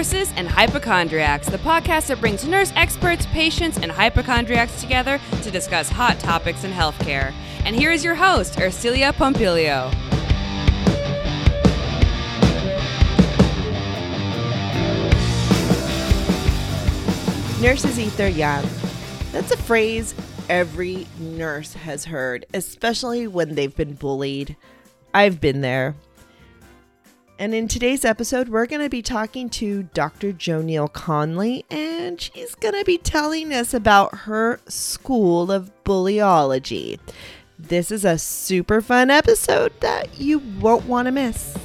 Nurses and Hypochondriacs, the podcast that brings nurse experts, patients, and hypochondriacs together to discuss hot topics in healthcare. And here is your host, Ercilia Pompilio. Nurses eat their young. That's a phrase every nurse has heard, especially when they've been bullied. I've been there. And in today's episode, we're going to be talking to Dr. JoNeil Conley, and she's going to be telling us about her school of bullyology. This is a super fun episode that you won't want to miss.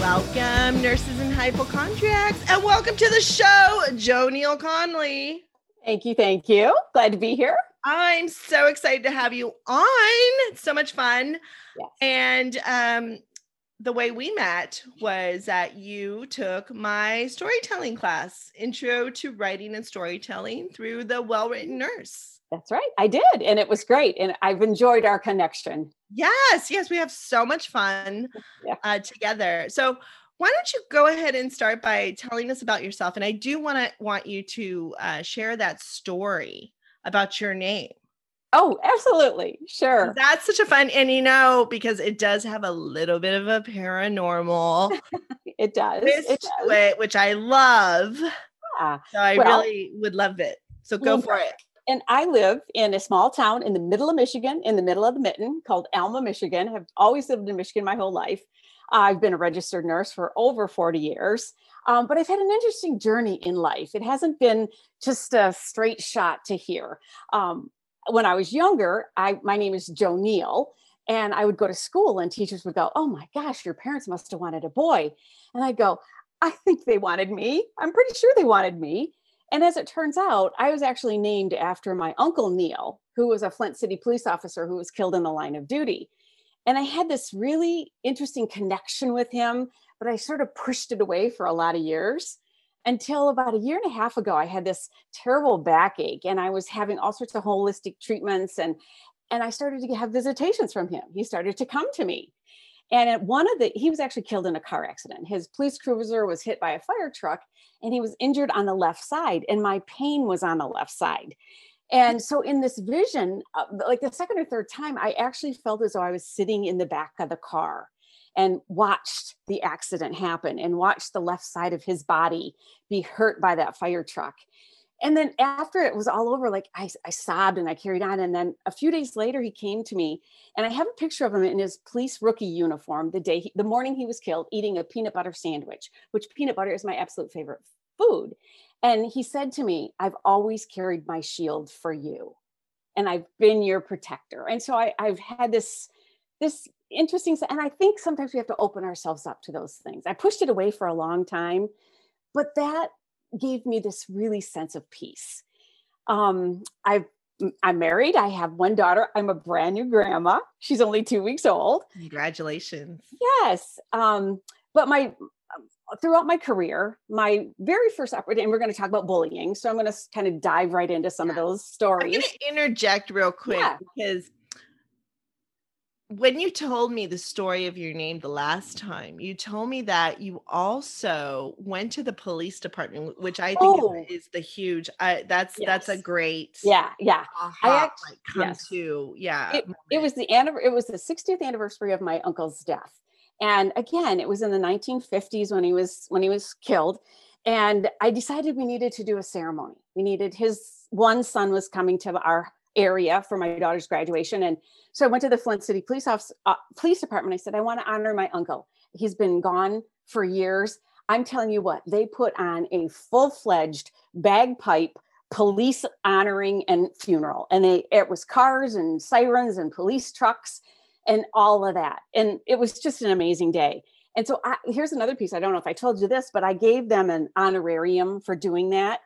Welcome, nurses and hypochondriacs, and welcome to the show, JoNeil Conley. Thank you. Thank you. Glad to be here. I'm so excited to have you on. It's so much fun. Yes. And um, the way we met was that you took my storytelling class, Intro to Writing and Storytelling through the Well Written Nurse. That's right. I did. And it was great. And I've enjoyed our connection. Yes. Yes. We have so much fun yeah. uh, together. So, why don't you go ahead and start by telling us about yourself? And I do want to want you to uh, share that story about your name. Oh, absolutely. Sure. That's such a fun, and you know, because it does have a little bit of a paranormal. it does. It does. It, which I love. Yeah. So I well, really would love it. So go for it and I live in a small town in the middle of Michigan, in the middle of the mitten called Alma, Michigan. Have always lived in Michigan my whole life. I've been a registered nurse for over 40 years, um, but I've had an interesting journey in life. It hasn't been just a straight shot to here. Um, when I was younger, I my name is JoNeil, and I would go to school, and teachers would go, "Oh my gosh, your parents must have wanted a boy," and I'd go, "I think they wanted me. I'm pretty sure they wanted me." And as it turns out, I was actually named after my uncle Neil, who was a Flint City police officer who was killed in the line of duty. And I had this really interesting connection with him, but I sort of pushed it away for a lot of years until about a year and a half ago i had this terrible backache and i was having all sorts of holistic treatments and and i started to have visitations from him he started to come to me and at one of the, he was actually killed in a car accident. His police cruiser was hit by a fire truck and he was injured on the left side. And my pain was on the left side. And so in this vision, uh, like the second or third time, I actually felt as though I was sitting in the back of the car and watched the accident happen and watched the left side of his body be hurt by that fire truck and then after it was all over, like I, I sobbed and I carried on. And then a few days later, he came to me, and I have a picture of him in his police rookie uniform the day, he, the morning he was killed, eating a peanut butter sandwich, which peanut butter is my absolute favorite food. And he said to me, I've always carried my shield for you, and I've been your protector. And so I, I've had this, this interesting, and I think sometimes we have to open ourselves up to those things. I pushed it away for a long time, but that gave me this really sense of peace. Um, i I'm married. I have one daughter. I'm a brand new grandma. She's only two weeks old. Congratulations. Yes. Um, but my throughout my career, my very first opportunity, and we're going to talk about bullying. So I'm going to kind of dive right into some yeah. of those stories. I'm going to interject real quick yeah. because when you told me the story of your name the last time, you told me that you also went to the police department, which I think oh. is, is, the huge. I, that's yes. that's a great. Yeah, yeah. I actually like, come yes. to yeah. It, it was the it was the 60th anniversary of my uncle's death, and again, it was in the 1950s when he was when he was killed, and I decided we needed to do a ceremony. We needed his one son was coming to our area for my daughter's graduation. And so I went to the Flint City Police Office, uh, Police Department. I said, I want to honor my uncle. He's been gone for years. I'm telling you what, they put on a full fledged bagpipe police honoring and funeral. And they it was cars and sirens and police trucks and all of that. And it was just an amazing day. And so I, here's another piece. I don't know if I told you this, but I gave them an honorarium for doing that.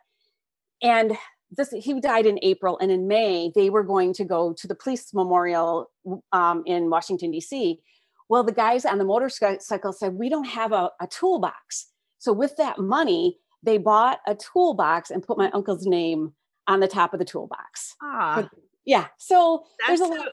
And this he died in April, and in May they were going to go to the police memorial um, in Washington D.C. Well, the guys on the motorcycle said we don't have a, a toolbox, so with that money they bought a toolbox and put my uncle's name on the top of the toolbox. Ah. yeah. So That's there's a lot.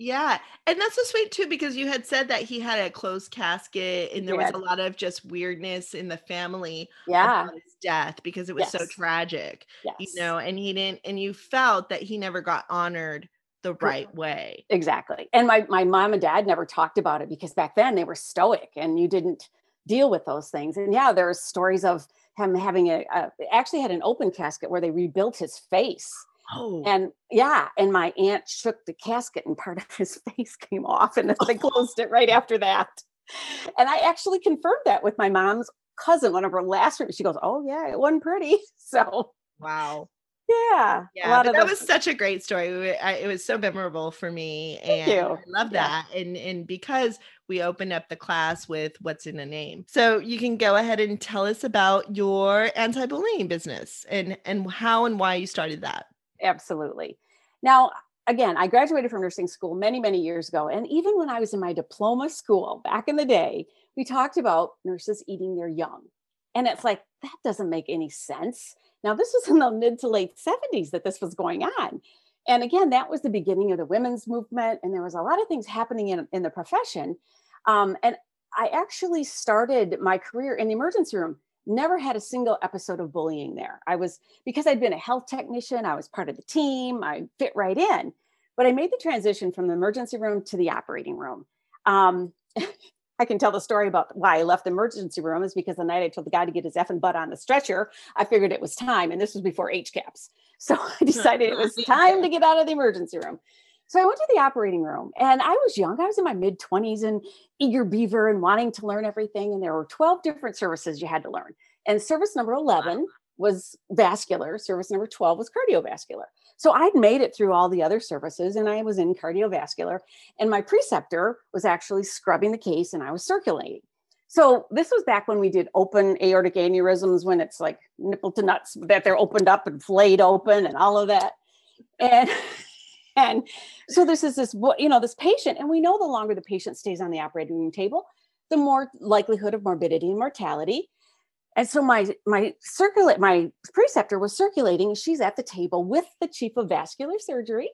Yeah. And that's so sweet too, because you had said that he had a closed casket and there was a lot of just weirdness in the family Yeah. about his death because it was so tragic, Yes. you know, and he didn't, and you felt that he never got honored the right way. Exactly. And my my mom and dad never talked about it because back then they were stoic and you didn't deal with those things. And yeah, there's stories of him having a, a actually had an open casket where they rebuilt his face. Oh, And yeah, and my aunt shook the casket and part of his face came off and they closed it right after that. And I actually confirmed that with my mom's cousin, one of her last week. She goes, Oh yeah, it wasn't pretty. So wow. yeah. Yeah, that the- was such a great story. It I- it was so memorable for me, Thank and you. I love Yeah. that. And and because we opened up the class with what's in a name, so you can go ahead and tell us about your anti-bullying business and and how and why you started that. Absolutely. Now, again, I graduated from nursing school many, many years ago. And even when I was in my diploma school back in the day, we talked about nurses eating their young. And it's like, that doesn't make any sense. Now, this was in the mid to late 70s that this was going on. And again, that was the beginning of the women's movement. And there was a lot of things happening in, in the profession. Um, and I actually started my career in the emergency room, never had a single episode of bullying there. I was because I'd been a health technician, I was part of the team, I fit right in. But I made the transition from the emergency room to the operating room. Um, I can tell the story about why I left the emergency room is because the night I told the guy to get his effing butt on the stretcher, I figured it was time. And this was before HCAHPS. So I decided it was time to get out of the emergency room. So I went to the operating room and I was young. I was in my mid 20s and eager beaver and wanting to learn everything. And there were 12 different services you had to learn. And service number 11 was vascular, service number 12 was cardiovascular. So I'd made it through all the other services and I was in cardiovascular. And my preceptor was actually scrubbing the case and I was circulating. So this was back when we did open aortic aneurysms, when it's like nipple to nuts, that they're opened up and flayed open and all of that. And and so this is this you know this patient, and we know the longer the patient stays on the operating room table, the more likelihood of morbidity and mortality. And so my my circulate my preceptor was circulating. She's at the table with the chief of vascular surgery,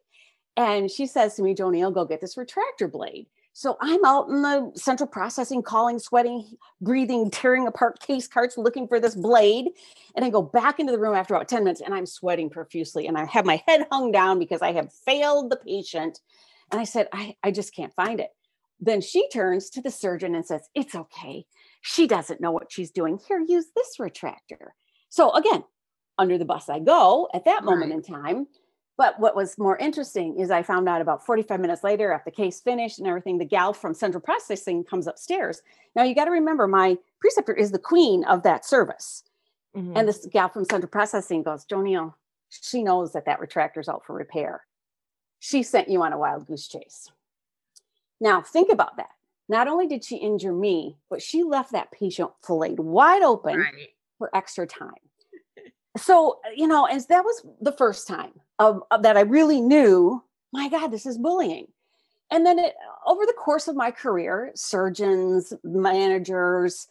and she says to me, "Joni, I'll go get this retractor blade." So I'm out in the central processing, calling, sweating, breathing, tearing apart case carts, looking for this blade. And I go back into the room after about 10 minutes and I'm sweating profusely. And I have my head hung down because I have failed the patient. And I said, I, I just can't find it. Then she turns to the surgeon and says, It's okay. She doesn't know what she's doing. Here, use this retractor. So again, under the bus I go at that moment Right. in time. But what was more interesting is I found out about 45 minutes later, after the case finished and everything, the gal from central processing comes upstairs. Now you got to remember, my preceptor is the queen of that service. Mhm. And this gal from central processing goes, JoNeil, she knows that that retractor's out for repair. She sent you on a wild goose chase. Now think about that. Not only did she injure me, but she left that patient filleted wide open right. for extra time. So, you know, and that was the first time of, of that I really knew, my God, this is bullying. And then it, over the course of my career, surgeons, managers,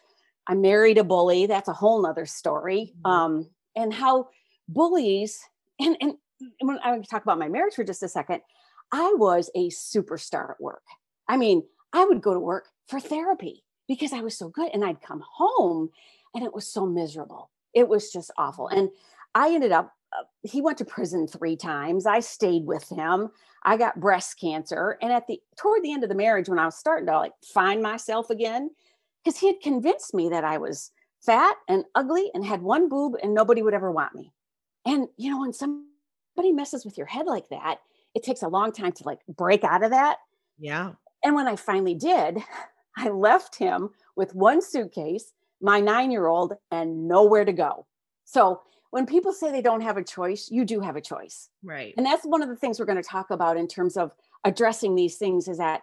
I married a bully. That's a whole nother story. Mhm. Um, and how bullies, and, and when I talk about my marriage for just a second, I was a superstar at work. I mean, I would go to work for therapy because I was so good. And I'd come home and it was so miserable. It was just awful. And I ended up, uh, he went to prison three times. I stayed with him. I got breast cancer. And at the, toward the end of the marriage, when I was starting to like find myself again, because he had convinced me that I was fat and ugly and had one boob and nobody would ever want me. And, you know, when somebody messes with your head like that, it takes a long time to like break out of that. Yeah. And when I finally did, I left him with one suitcase, my nine year old, and nowhere to go. So when people say they don't have a choice, you do have a choice. Right. And that's one of the things we're going to talk about in terms of addressing these things is that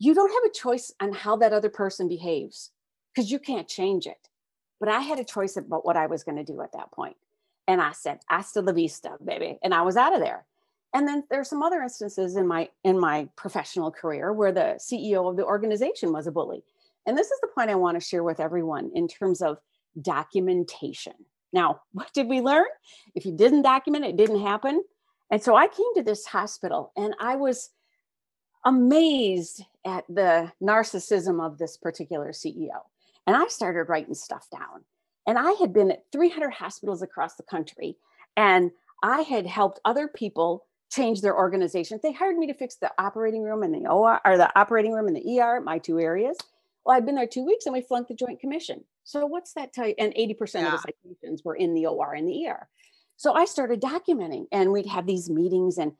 you don't have a choice on how that other person behaves because you can't change it. But I had a choice about what I was going to do at that point. And I said, hasta la vista, baby. And I was out of there. And then there's some other instances in my in my professional career where the CEO of the organization was a bully. And this is the point I want to share with everyone in terms of documentation. Now, what did we learn? If you didn't document it, didn't happen. And so I came to this hospital and I was amazed at the narcissism of this particular CEO. And I started writing stuff down. And I had been at 300 hospitals across the country and I had helped other people change their organization. They hired me to fix the operating room and the OR or the operating room and the ER, my two areas. Well, I'd been there two weeks and we flunked the Joint Commission. So what's that tell you? And 80% yeah. of the citations were in the OR and the ER. So I started documenting and we'd have these meetings and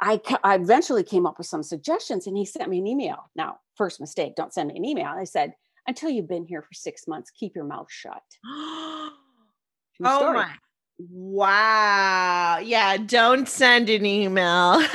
I, I eventually came up with some suggestions and he sent me an email. Now, first mistake, don't send me an email. I said, until you've been here for six months, keep your mouth shut. oh my. Wow. Yeah. Don't send an email.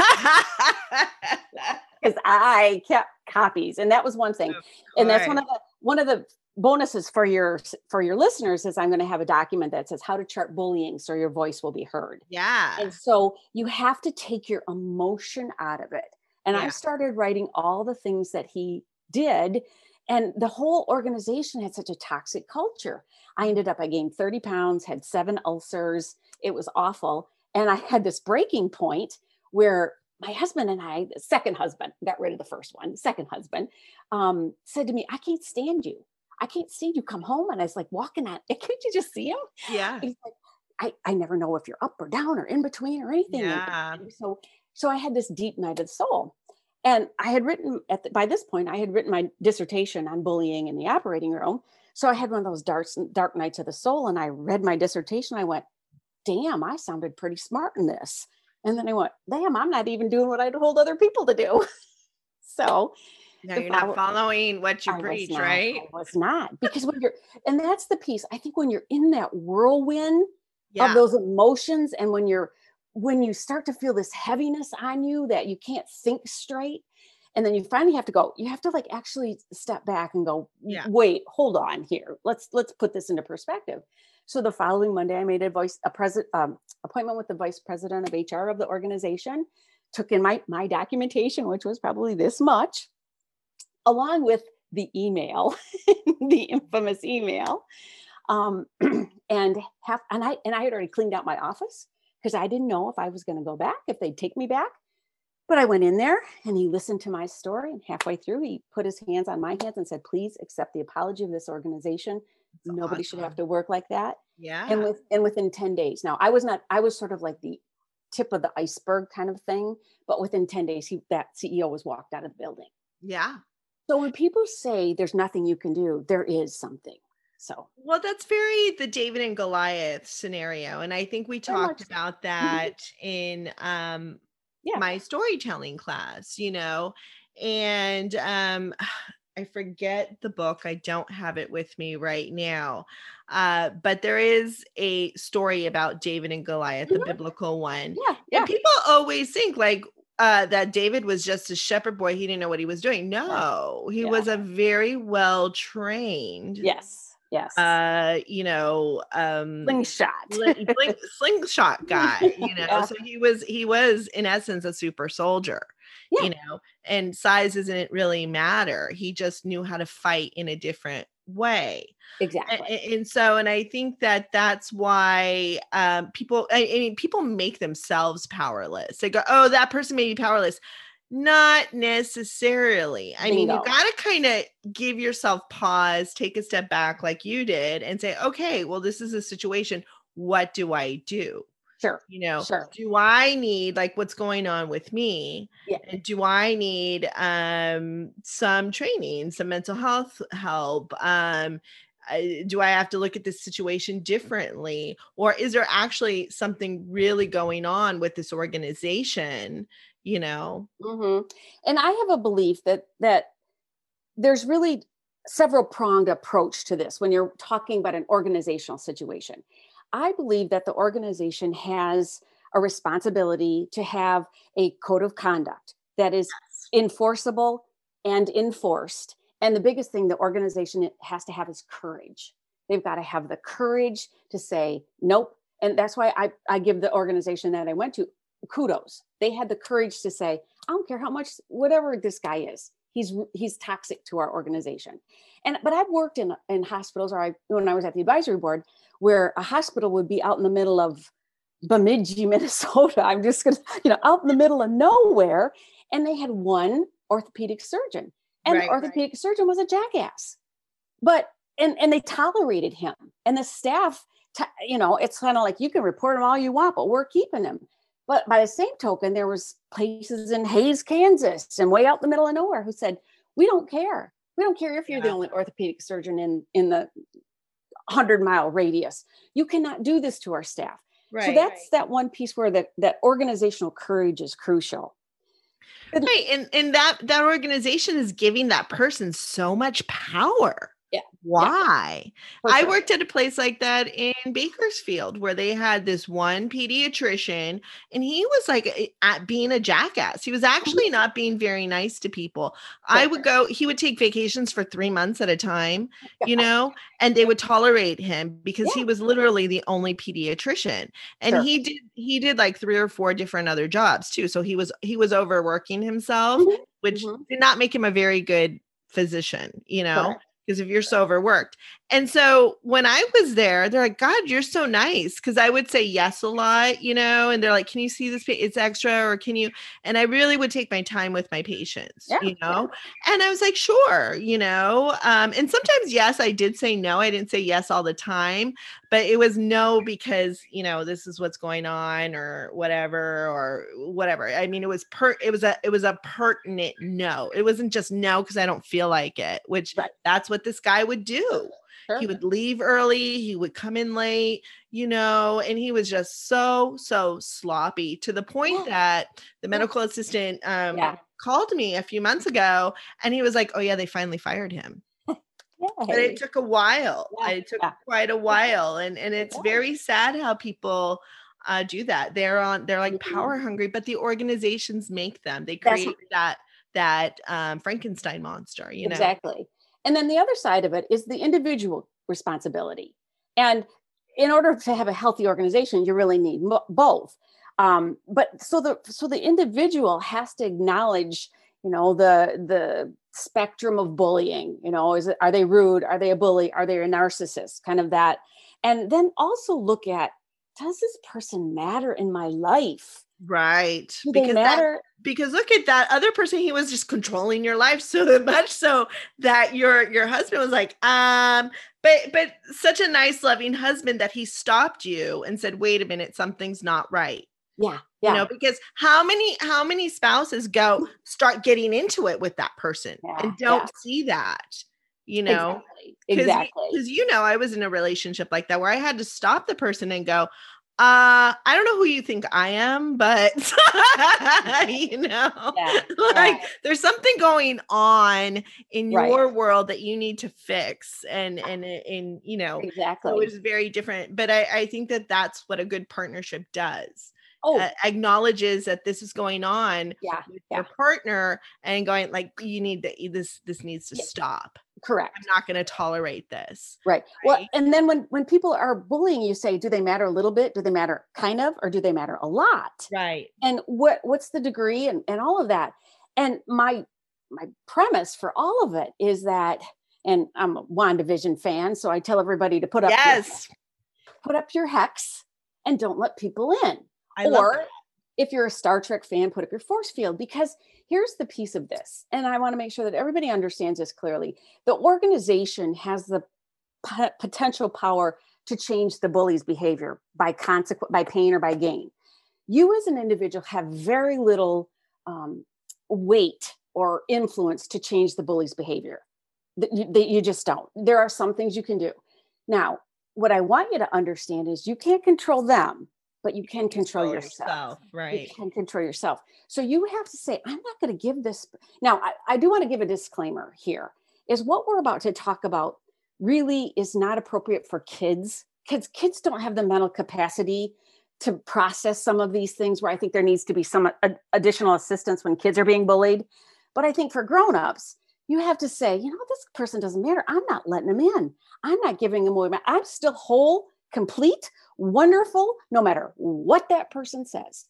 Because I kept copies. And that was one thing. And that's one of the one of the bonuses for your for your listeners is i'm going to have a document that says how to chart bullying so your voice will be heard yeah and so you have to take your emotion out of it and yeah. i started writing all the things that he did and the whole organization had such a toxic culture i ended up i gained 30 pounds had seven ulcers it was awful and i had this breaking point where my husband and i the second husband got rid of the first one second husband um, said to me i can't stand you I can't see you come home. And I was like walking at, can't you just see him? Yeah. He's like, I, I never know if you're up or down or in between or anything. Yeah. so, so I had this deep night of the soul. And I had written at the, by this point, I had written my dissertation on bullying in the operating room. So I had one of those dark, dark nights of the soul and I read my dissertation. I went, damn, I sounded pretty smart in this. And then I went, damn, I'm not even doing what I told other people to do. so no, you're not following what you I preach, not, right? I was not because when you're, and that's the piece. I think when you're in that whirlwind yeah. of those emotions, and when you're, when you start to feel this heaviness on you that you can't think straight, and then you finally have to go. You have to like actually step back and go, yeah. wait, hold on here. Let's let's put this into perspective. So the following Monday, I made a voice a president um, appointment with the vice president of HR of the organization. Took in my my documentation, which was probably this much along with the email, the infamous email. Um, and have and I and I had already cleaned out my office because I didn't know if I was going to go back, if they'd take me back. But I went in there and he listened to my story. And halfway through, he put his hands on my hands and said, Please accept the apology of this organization. That's Nobody awesome. should have to work like that. Yeah. And with and within 10 days. Now I was not, I was sort of like the tip of the iceberg kind of thing. But within 10 days, he that CEO was walked out of the building. Yeah. So when people say there's nothing you can do, there is something. So, well, that's very the David and Goliath scenario. And I think we talked about mm-hmm. that in um, yeah. my storytelling class, you know, and um, I forget the book. I don't have it with me right now. Uh, but there is a story about David and Goliath, mm-hmm. the biblical one. Yeah, yeah. And people always think like, uh, that David was just a shepherd boy. He didn't know what he was doing. No, he yeah. was a very well trained. Yes. Yes. Uh, you know, um slingshot. sling, slingshot guy, you know. Yeah. So he was he was in essence a super soldier. Yeah. You know, and size doesn't really matter. He just knew how to fight in a different way. Exactly. and, and, so and i think that that's why um, people I, I, mean people make themselves powerless. They go oh that person may be powerless. Not necessarily. I Bingo. mean you got to kind of give yourself pause take a step back like you did and say okay well this is a situation. What do i do Sure. You know, sure. do I need like what's going on with me? Yeah. And do I need um some training, some mental health help? Um do I have to look at this situation differently? Or is there actually something really going on with this organization? You know? Mm-hmm. And I have a belief that that there's really several pronged approach to this when you're talking about an organizational situation. I believe that the organization has a responsibility to have a code of conduct that is enforceable and enforced. And the biggest thing the organization has to have is courage. They've got to have the courage to say, nope. And that's why I, I give the organization that I went to kudos. They had the courage to say, I don't care how much, whatever this guy is, he's he's toxic to our organization. And but I've worked in in hospitals, or I when I was at the advisory board, where a hospital would be out in the middle of Bemidji, Minnesota. I'm just gonna, you know, out in the middle of nowhere. And they had one orthopedic surgeon. And Right, the orthopedic surgeon was a jackass. But and and they tolerated him. And the staff, t- you know, it's kind of like you can report him all you want, but we're keeping him. But by the same token, there was places in Hays, Kansas, and way out in the middle of nowhere who said, "We don't care. We don't care if you're the only orthopedic surgeon in in the 100 mile radius. You cannot do this to our staff." so that's that one piece where the, that organizational courage is crucial. right. And and that that organization is giving that person so much power. Yeah. Why? For I worked at a place like that in Bakersfield where they had this one pediatrician and he was like at being a jackass. He was actually not being very nice to people. I would go, he would take vacations for three months at a time, you know, and they would tolerate him because he was literally the only pediatrician. And Sure. he did he did like three or four different other jobs too. So he was he was overworking himself, Mhm, which mhm. did not make him a very good physician, you know Correct. Because if you're so overworked. And so when I was there, they're like, God, you're so nice. Because I would say yes a lot, you know, and they're like, Can you see this? It's extra, or can you? And I really would take my time with my patients, Yeah, you know. And I was like, Sure, you know. Um, and sometimes, yes, I did say no. I didn't say yes all the time, but it was no because you know this is what's going on or whatever or whatever. I mean, it was per. It was a. It was a pertinent no. It wasn't just no because I don't feel like it, which Right. that's what this guy would do. Sure. He would leave early, he would come in late, you know, and he was just so, so sloppy to the point that the medical assistant um, Yeah. called me a few months ago and he was like, Oh, yeah, they finally fired him. But it took a while. Yeah, It took yeah. quite a while. And and it's does. very sad how people uh, do that. They're on they're like Mhm. power hungry, but the organizations make them. They create that that um, Frankenstein monster, you know. Exactly. And then the other side of it is the individual responsibility. And in order to have a healthy organization, you really need mo- both. Um, but so the so the individual has to acknowledge, you know, the the spectrum of bullying. You know, is it are they rude? Are they a bully? Are they a narcissist? Kind of that. And then also look at does this person matter in my life? Right. Do that- matter? because look at that other person he was just controlling your life so much so that your your husband was like um but but such a nice loving husband that he stopped you and said wait a minute something's not right yeah. Yeah. you know because how many how many spouses go start getting into it with that person Yeah, and don't yeah. see that you know exactly. Exactly. because you know i was in a relationship like that where i had to stop the person and go uh i don't know who you think i am but you know Yeah, like right. there's something going on in Right. your world that you need to fix and and and you know exactly. so it's very different but i i think that that's what a good partnership does oh, uh, acknowledges that this is going on yeah. with Yeah. your partner and going like you need to this this needs to Yeah. stop Correct. i'm not going to tolerate this Right. Well, and then when when people are bullying, you say, do they matter a little bit? Do they matter kind of, or do they matter a lot? right And what what's the degree and and all of that? And my my premise for all of it is that, and I'm a WandaVision fan, so I tell everybody to put up your- yes put up your hex and don't let people in. I or if you're a Star Trek fan, put up your force field because here's the piece of this. And I want to make sure that everybody understands this clearly. The organization has the p- potential power to change the bully's behavior by consequence, by pain or by gain. You as an individual have very little um, weight or influence to change the bully's behavior. That you, that you just don't. There are some things you can do. Now, what I want you to understand is you can't control them, but you can control yourself. You right You can control yourself. So you have to say, I'm not going to give this. Now, I, I do want to give a disclaimer here is what we're about to talk about really is not appropriate for kids. Kids, kids don't have the mental capacity to process some of these things where I think there needs to be some additional assistance when kids are being bullied. But I think for grown-ups, you have to say, you know, this person doesn't matter. I'm not letting them in. I'm not giving them away. I'm still whole, complete, wonderful, no matter what that person says.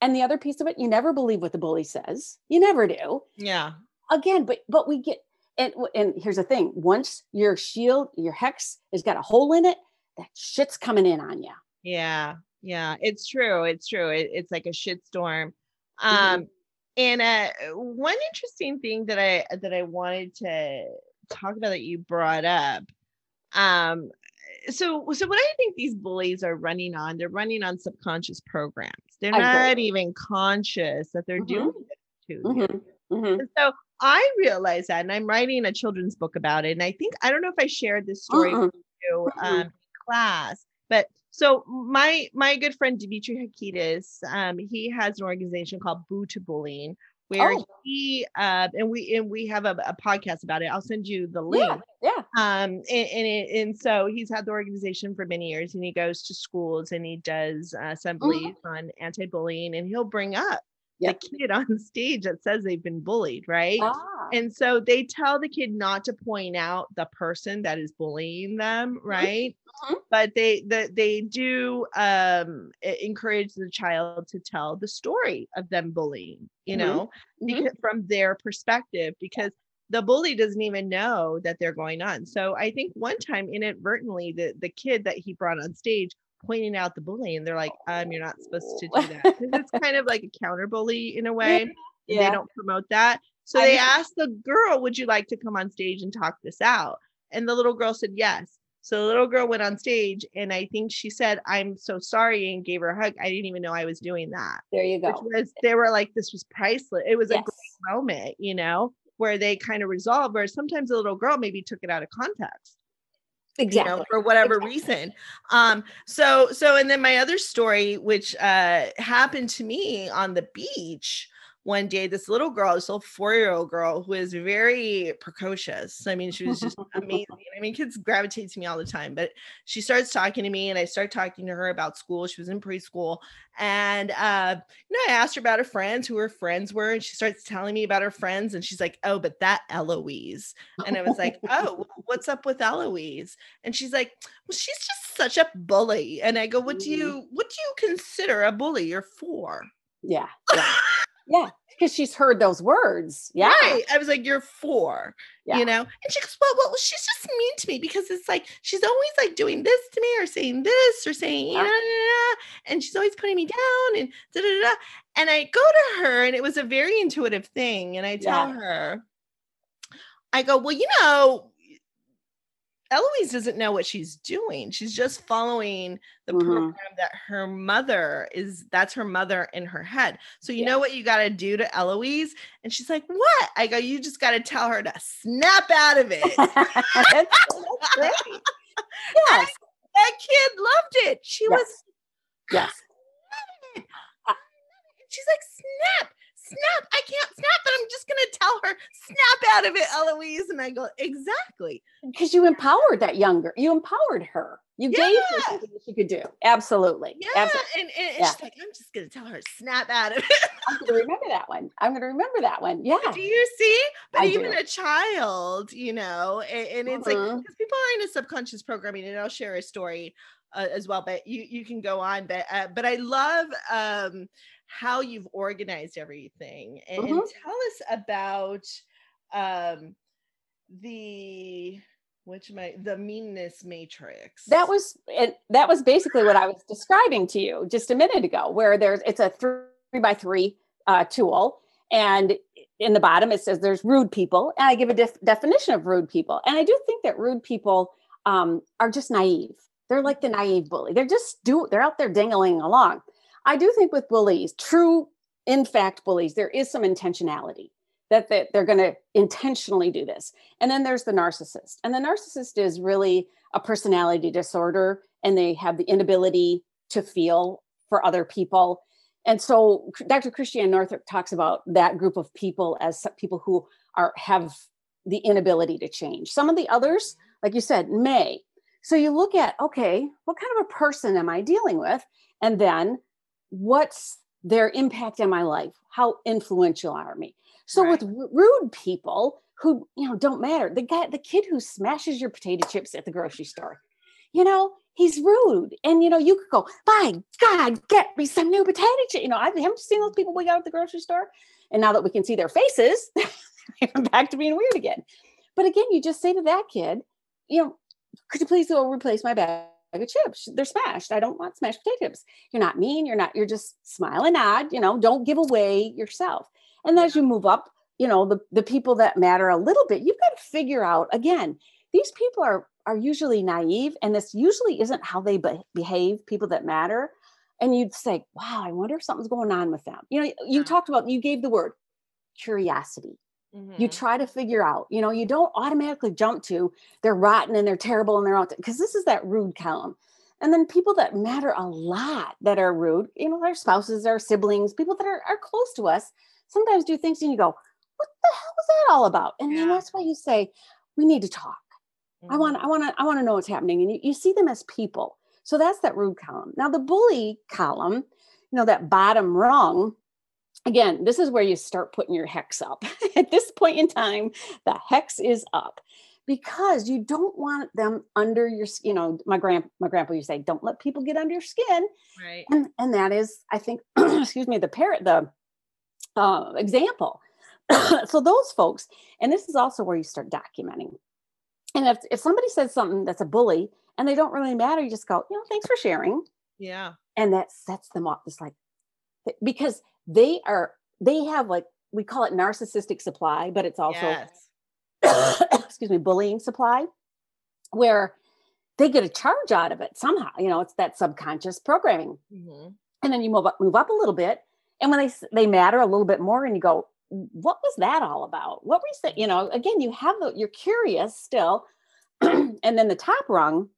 And the other piece of it, you never believe what the bully says. You never do. yeah Again, but but we get and and here's the thing: once your shield, your hex has got a hole in it, that shit's coming in on you. yeah yeah, it's true. It's true. It, it's like a shitstorm. Mhm. Um, and uh, one interesting thing that I that I wanted to talk about that you brought up. Um, so so what I think these bullies are running on, they're running on subconscious programs. They're not even conscious that they're Mhm. doing it to you. Mhm, mhm. So I realize that, and I'm writing a children's book about it. And I think I don't know if I shared this story with you um, in class, but so my my good friend Dimitri Hakidis, um, he has an organization called Boo to Bullying, where Oh. he uh, and we and we have a, a podcast about it. I'll send you the link. Yeah, yeah. Um, and and, it, and so he's had the organization for many years, and he goes to schools and he does uh, assemblies on anti-bullying, and he'll bring up Yep. the kid on stage that says they've been bullied, right? Ah, And so they tell the kid not to point out the person that is bullying them, right? Mhm. But they the, they do um encourage the child to tell the story of them bullying, you Mhm. know, Mhm. because from their perspective, because the bully doesn't even know that they're going on. So I think one time inadvertently the the kid that he brought on stage pointing out the bully and they're like, um, you're not supposed to do that. it's kind of like a counter bully in a way Yeah. they don't promote that. So I they mean- asked the girl, Would you like to come on stage and talk this out? And the little girl said yes. So the little girl went on stage and I think she said, I'm so sorry and gave her a hug. I didn't even know I was doing that. There you go. Which was they were like, this was priceless. It was a great moment, you know, where they kind of resolved, where sometimes the little girl maybe took it out of context Exactly. you know for whatever Exactly. reason um so so and then my other story which uh happened to me on the beach one day this little girl this little four-year-old girl who is very precocious. I mean she was just amazing. I mean kids gravitate to me all the time but she starts talking to me and i start talking to her about school. She was in preschool and uh you know i asked her about her friends who her friends were and she starts telling me about her friends and she's like oh but that eloise. And i was like oh what's up with eloise? And she's like well she's just such a bully. And i go what do Mhm. you what do you consider a bully? You're four. Yeah. Yeah. Yeah. Because she's heard those words. Yeah. Right. I was like, you're four, Yeah. you know? And she goes, well, well, she's just mean to me because it's like she's always like doing this to me or saying this or saying, Yeah. and she's always putting me down and da da da. And I go to her, and it was a very intuitive thing. And I tell Yeah. her, I go, well, you know, Eloise doesn't know what she's doing. She's just following the Mhm. program that her mother is, that's her mother in her head. So, you Yeah. know what you got to do to Eloise? And she's like, What? I go, You just got to tell her to snap out of it. that's, that's great. Yes. that kid loved it. She Yes. was, Yes. she's like, Snap, snap. I can't snap, but I'm just going to tell her, Snap out of it, Eloise. And I go, Exactly. Because you empowered that younger, you empowered her. You gave her something that she could do. Absolutely. Yeah. Absolutely. And, and, and Yeah. she's like, I'm just going to tell her, Snap out of it. I'm going to remember that one. I'm going to remember that one. Yeah. Do you see? But I even do. a child, you know, and, and it's like because people are into subconscious programming, and I'll share a story uh, as well. But you you can go on. But uh, but I love um, how you've organized everything, and, and Mhm. tell us about um, the which my the meanness matrix. That was and that was basically what I was describing to you just a minute ago, where there's it's a three by three uh, tool, and in the bottom it says there's rude people, and I give a def- definition of rude people, and I do think that rude people um, are just naive. They're like the naive bully. They're just do they're out there dangling along. I do think with bullies, true in fact bullies, there is some intentionality that they- they're going to intentionally do this. And then there's the narcissist. And the narcissist is really a personality disorder and they have the inability to feel for other people. And so Dr. Christiane Northrup talks about that group of people as people who are have the inability to change. Some of the others, like you said, may. So you look at, okay, what kind of a person am I dealing with? And then what's their impact in my life? How influential are me? So with r- rude people who, you know, don't matter. The guy, the kid who smashes your potato chips at the grocery store, you know, he's rude. And you know, you could go, by God, get me some new potato chips. You know, I haven't seen those people we got at the grocery store. And now that we can see their faces, I'm back to being weird again. But again, you just say to that kid, you know, could you please go replace my bag of chips. They're smashed. I don't want smashed potato chips. You're not mean. You're not, you're just smile and nod, you know, don't give away yourself. And as you move up, you know, the, the people that matter a little bit, you've got to figure out again, these people are are usually naive and this usually isn't how they be- behave, people that matter. And you'd say, wow, I wonder if something's going on with them. You know, you talked about, you gave the word curiosity you Mhm. try to figure out you know you don't automatically jump to they're rotten and they're terrible and they're out because this is that rude column and then people that matter a lot that are rude you know our spouses our siblings people that are, are close to us sometimes do things and you go what the hell was that all about and then that's why you say we need to talk I want, I want to, I want to know what's happening. And you, you see them as people. So that's that rude column. Now the bully column, you know, that bottom rung, again, this is where you start putting your hex up. At this point in time, the hex is up because you don't want them under your, you know, my grand, my grandpa used to say, don't let people get under your skin. Right. And, and that is, I think, excuse me, the parrot, the uh, example. so those folks, and this is also where you start documenting. And if, if somebody says something that's a bully and they don't really matter, you just go, you know, thanks for sharing. Yeah. And that sets them up. It's like, because they are, they have like, we call it narcissistic supply, but it's also, yes. excuse me, bullying supply, where they get a charge out of it somehow. You know, it's that subconscious programming. Mhm. And then you move up, move up a little bit. And when they, they matter a little bit more and you go, what was that all about? What were you saying? You know, again, you have the, you're curious still. and then the top rung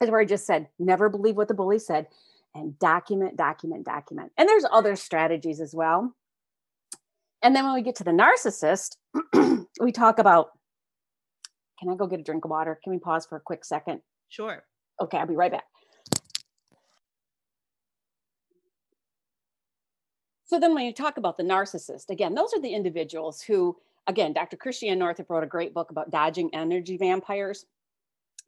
is where I just said, never believe what the bully said and document, document, document. And there's other strategies as well. And then when we get to the narcissist, we talk about, can I go get a drink of water? Can we pause for a quick second? Sure. Okay, I'll be right back. So then when you talk about the narcissist, again, those are the individuals who, again, Dr. Christiane Northrup wrote a great book about dodging energy vampires,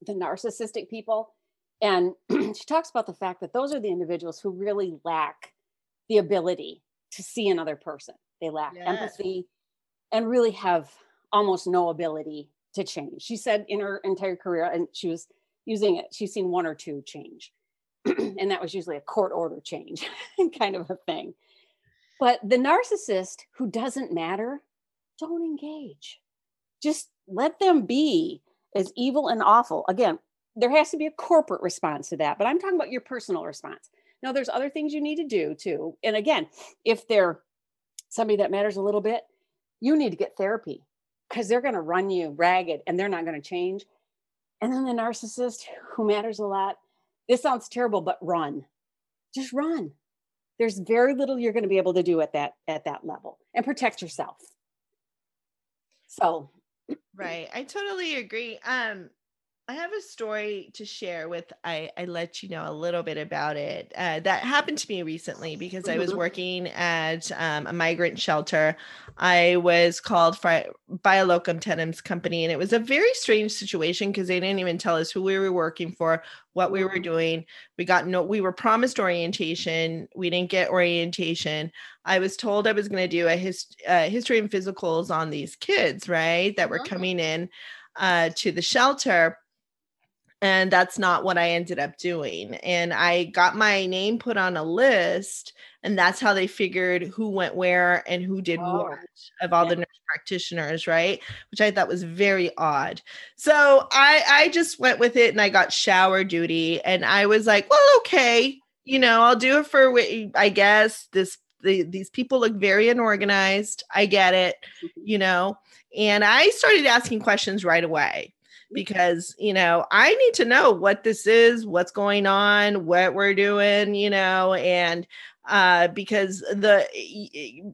the narcissistic people. And she talks about the fact that those are the individuals who really lack the ability to see another person. They lack Yes. empathy and really have almost no ability to change. She said in her entire career, and she was using it, she's seen one or two change. and that was usually a court order change kind of a thing. But the narcissist who doesn't matter, don't engage. Just let them be as evil and awful. Again, there has to be a corporate response to that, but I'm talking about your personal response. Now, there's other things you need to do too. And again, if they're somebody that matters a little bit, you need to get therapy because they're going to run you ragged and they're not going to change. And then the narcissist who matters a lot, this sounds terrible, but run. Just run. There's very little you're going to be able to do at that at that level and protect yourself. So, Right. I totally agree. Um, I have a story to share with I I let you know a little bit about it. Uh, that happened to me recently because I was Mhm. working at um, a migrant shelter. I was called for, by a locum tenens company, and it was a very strange situation because they didn't even tell us who we were working for, what we were Mhm. doing. We got no. We were promised orientation. We didn't get orientation. I was told I was going to do a his, uh, history and physicals on these kids, right, that were Mhm. coming in uh, to the shelter. And that's not what I ended up doing. And I got my name put on a list, and that's how they figured who went where and who did Oh, what of all yeah. the nurse practitioners, right? Which I thought was very odd. So I I just went with it and I got shower duty and I was like, well, okay, you know, I'll do it for I guess this the, these people look very unorganized. I get it, mm-hmm. you know. And I started asking questions right away because, you know, I need to know what this is, what's going on, what we're doing, you know, and uh because the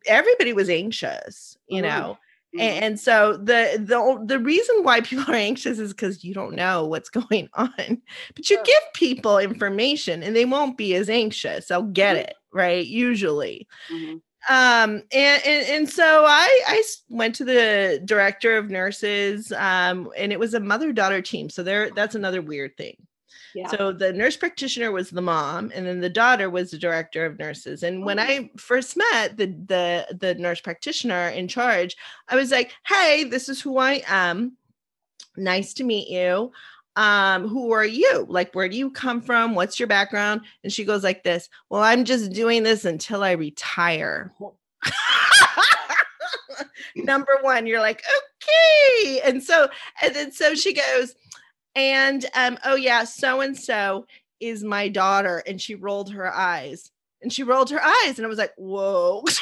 everybody was anxious, you Mhm. know. Mhm. A- And so the the the reason why people are anxious is because you don't know what's going on. But you give people information and they won't be as anxious. They'll get Mhm. it, right? Usually. Mhm. Um and, and and so I went to the director of nurses um and it was a mother-daughter team. So there that's another weird thing. yeah. So the nurse practitioner was the mom, and then the daughter was the director of nurses. And when Oh. I first met the the the nurse practitioner in charge, I was like, "Hey, this is who I am. Nice to meet you. Um, who are you? Like, where do you come from? What's your background? And she goes like this, Well, I'm just doing this until I retire. Number one, you're like, okay. And so, and then so she goes, and um, oh yeah, so and so is my daughter. And she rolled her eyes. And she rolled her eyes, and I was like, whoa.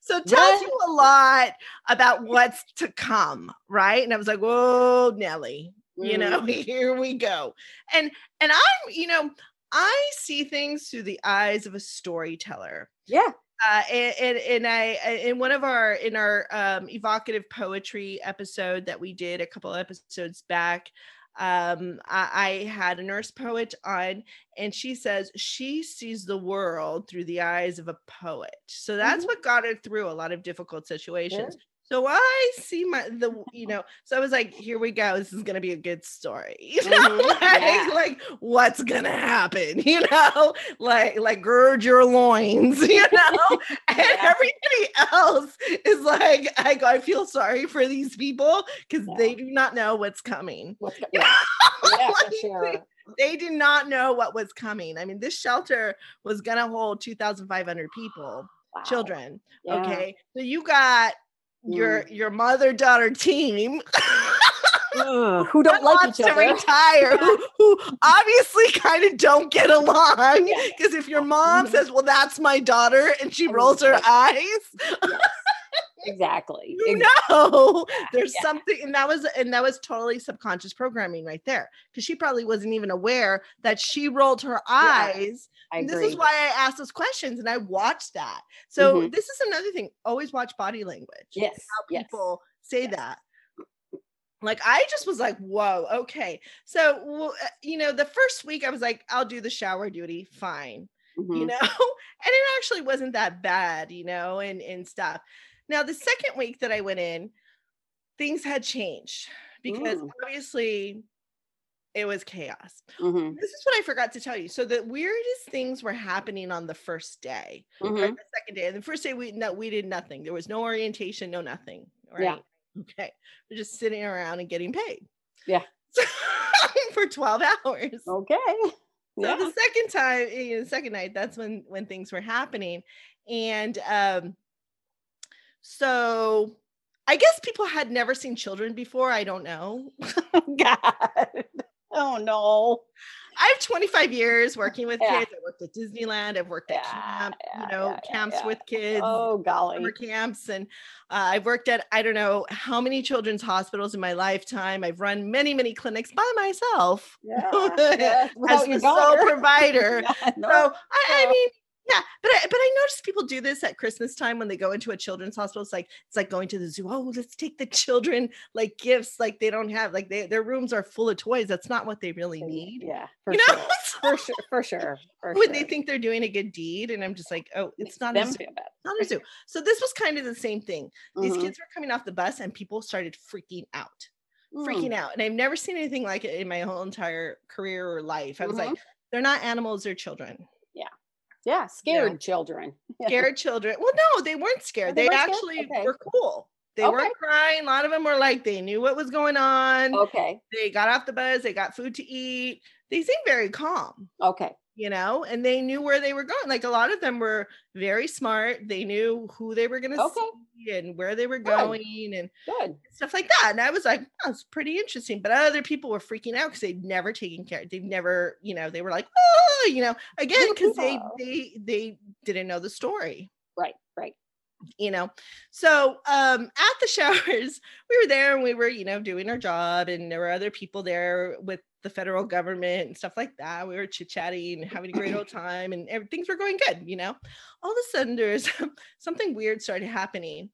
So it tells you a lot about what's to come, right? And I was like, whoa, Nellie, you know, Mm. here we go. And and I'm, you know, I see things through the eyes of a storyteller. Yeah. Uh, and, and and I in one of our in our um, evocative poetry episode that we did a couple episodes back, um, I, I had a nurse poet on, and she says she sees the world through the eyes of a poet. So that's Mhm. what got her through a lot of difficult situations. So I see my the you know. So I was like, here we go. This is gonna be a good story. You know, Mhm, like, yeah. like what's gonna happen? You know, like like gird your loins. You know, and Yeah. everybody else is like, I go, I feel sorry for these people because Yeah. they do not know what's coming. What's yeah, yeah, for Like, sure. They did not know what was coming. I mean, this shelter was gonna hold 2,500 people, Wow. children. Yeah. Okay, so you got your your mother daughter team Ugh, who don't like each to other. retire who, who obviously kind of don't get along because if your mom Mhm. says well that's my daughter and she rolls her eyes Exactly. you know there's yeah. something and that was and that was totally subconscious programming right there because she probably wasn't even aware that she rolled her eyes this is why i asked those questions and i watched that so Mhm. this is another thing always watch body language yes. how yes. people say Yes. that. Like I just was like, whoa, okay. So well, uh, you know, the first week I was like, I'll do the shower duty, fine, you Mhm. know, and it actually wasn't that bad, you know, and and stuff. Now the second week that I went in, things had changed because Mm. obviously it was chaos. Mhm. This is what I forgot to tell you. So the weirdest things were happening on the first day or Mhm. the second day. And the first day we no, we did nothing. There was no orientation, no nothing. Right. Yeah. Okay. We're just sitting around and getting paid. Yeah. for 12 hours. Okay. So the second time, you know, the second night, that's when when things were happening. And um so I guess people had never seen children before. I don't know. God. Oh no. I have 25 years working with Yeah. kids. I worked at Disneyland. I've worked at Yeah, camp, yeah, you know, camps with kids. Oh golly. summer camps and uh, I've worked at I don't know how many children's hospitals in my lifetime. I've run many many clinics by myself Yeah. as yeah. Without the your sole provider. No. So I, I mean, yeah, but I, but I notice people do this at Christmas time when they go into a children's hospital. It's like it's like going to the zoo. Oh, let's take the children like gifts. Like they don't have like they, their rooms are full of toys. That's not what they really need. Yeah. For You know, sure. For sure. For sure. For when sure. they think they're doing a good deed, and I'm just like, oh, it's Makes not a zoo. Not a zoo. So this was kind of the same thing. These Mhm. kids were coming off the bus and people started freaking out, Mm. freaking out. And I've never seen anything like it in my whole entire career or life. I was Mhm. like, they're not animals, they're children. Yeah. Scared children. Scared children. Well, no, they weren't scared. Oh, they they weren't scared? actually Okay. were cool. They Okay. weren't crying. A lot of them were like, they knew what was going on. Okay. They got off the bus, they got food to eat. They seemed very calm. Okay. You know, and they knew where they were going. Like a lot of them were very smart. They knew who they were going to Okay. see and where they were Good. going and Good. stuff like that. And I was like, oh, it's pretty interesting. But other people were freaking out because they'd never taken care. They've never, you know, they were like, oh, you know, again, because they they they didn't know the story Right. Right. you know so um at the showers we were there and we were you know doing our job and there were other people there with the federal government and stuff like that we were chit-chatting and having a great old time and things were going good you know all of a sudden there's something weird started happening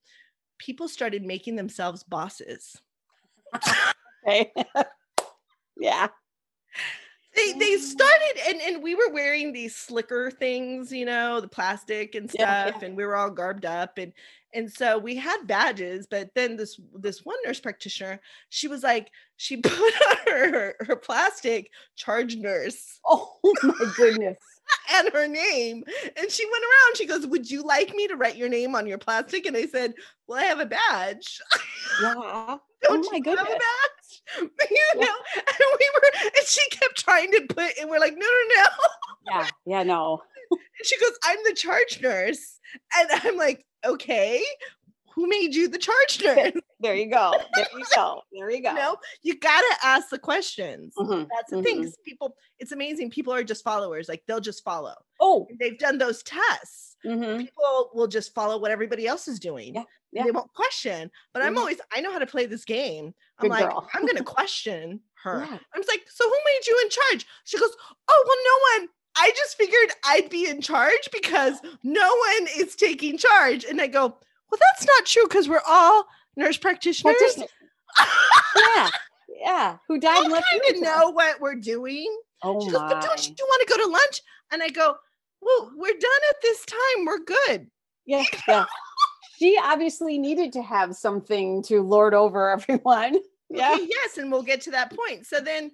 people started making themselves bosses Okay. yeah. They they started and and we were wearing these slicker things you know the plastic and Yeah, stuff and we were all garbed up and and so we had badges but then this this one nurse practitioner she was like she put on her her plastic charge nurse Oh my goodness. and her name and she went around she goes would you like me to write your name on your plastic and i said well i have a badge Yeah. don't oh my you have a goodness. you know, and we were, and she kept trying to put, and we're like, no, no, no. Yeah. Yeah. No. She goes, I'm the charge nurse. And I'm like, okay, who made you the charge nurse? There you go. There you go. There you go. You know, you gotta ask the questions. Mhm, That's the thing. mhm. 'cause People, it's amazing. People are just followers. Like they'll just follow. Oh. They've done those tests. mhm. People will just follow what everybody else is doing. Yeah, yeah. They won't question. But I'm Mhm. always, I know how to play this game. I'm Good like. I'm gonna question her. Yeah. I'm just like, so who made you in charge? She goes, Oh, well, no one. I just figured I'd be in charge because no one is taking charge. And I go, Well, that's not true because we're all nurse practitioners. Practitioner. yeah. Yeah. Who died and kind you of know what we're doing. Oh She goes, my. But don't you want to go to lunch? And I go, Well, we're done at this time. We're good. Yeah. Yeah. she obviously needed to have something to lord over everyone. Yeah. Okay, yes, and we'll get to that point. So then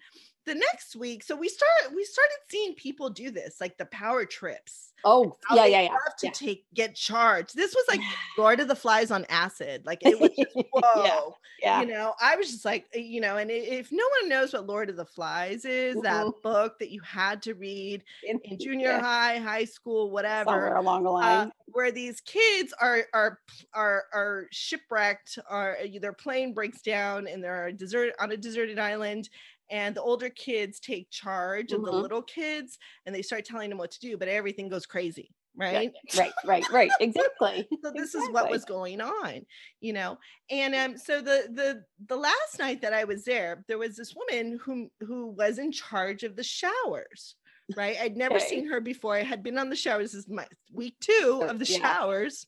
the next week, so we start we started seeing people do this, like the power trips. Oh, yeah, yeah, yeah. love to yeah. take get charged. This was like Lord of the Flies on acid. Like it was just, whoa. yeah. Yeah. You know, I was just like, uh, you know, and if no one knows what Lord of the Flies is, that Mhm. book that you had to read In, in junior yeah, high, high school, whatever, Somewhere along the uh, line. where these kids are are are are shipwrecked, or their plane breaks down and they're desert on a deserted island, and the older kids take charge of the Mhm. little kids, and they start telling them what to do, but everything goes crazy, right. right? Right. Right. Exactly. So this is what was going on, you know. And um, so the the the last night that I was there, there was this woman who who was in charge of the showers. Right, I'd never Okay. seen her before. I had been on the showers. This is my week two of the yeah. showers,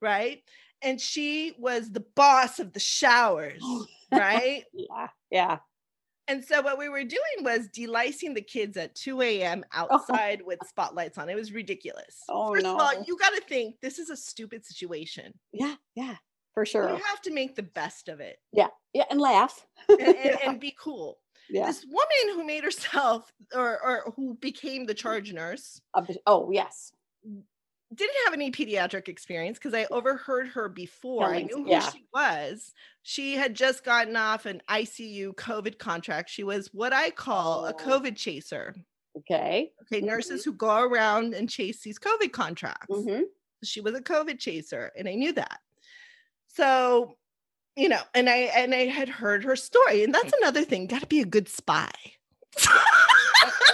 right? And she was the boss of the showers, right? Yeah. Yeah. And so what we were doing was delicing the kids at 2 a.m. Uh-huh. outside with spotlights on. It was ridiculous. Oh, First of all, you got to think this is a stupid situation. Yeah. Yeah. For sure. You have to make the best of it Yeah. Yeah. And laugh. and, and, Yeah. and be cool. Yeah. This woman who made herself or, or who became the charge nurse oh, yes. Didn't have any pediatric experience because I overheard her before. I knew who yeah. she was. She had just gotten off an ICU COVID contract. She was what I call a Oh. COVID chaser. Okay. Okay, nurses who go around and chase these COVID contracts. Mm-hmm. She was a COVID chaser, and I knew that. So, you know, and I and I had heard her story, and that's another thing. Got to be a good spy.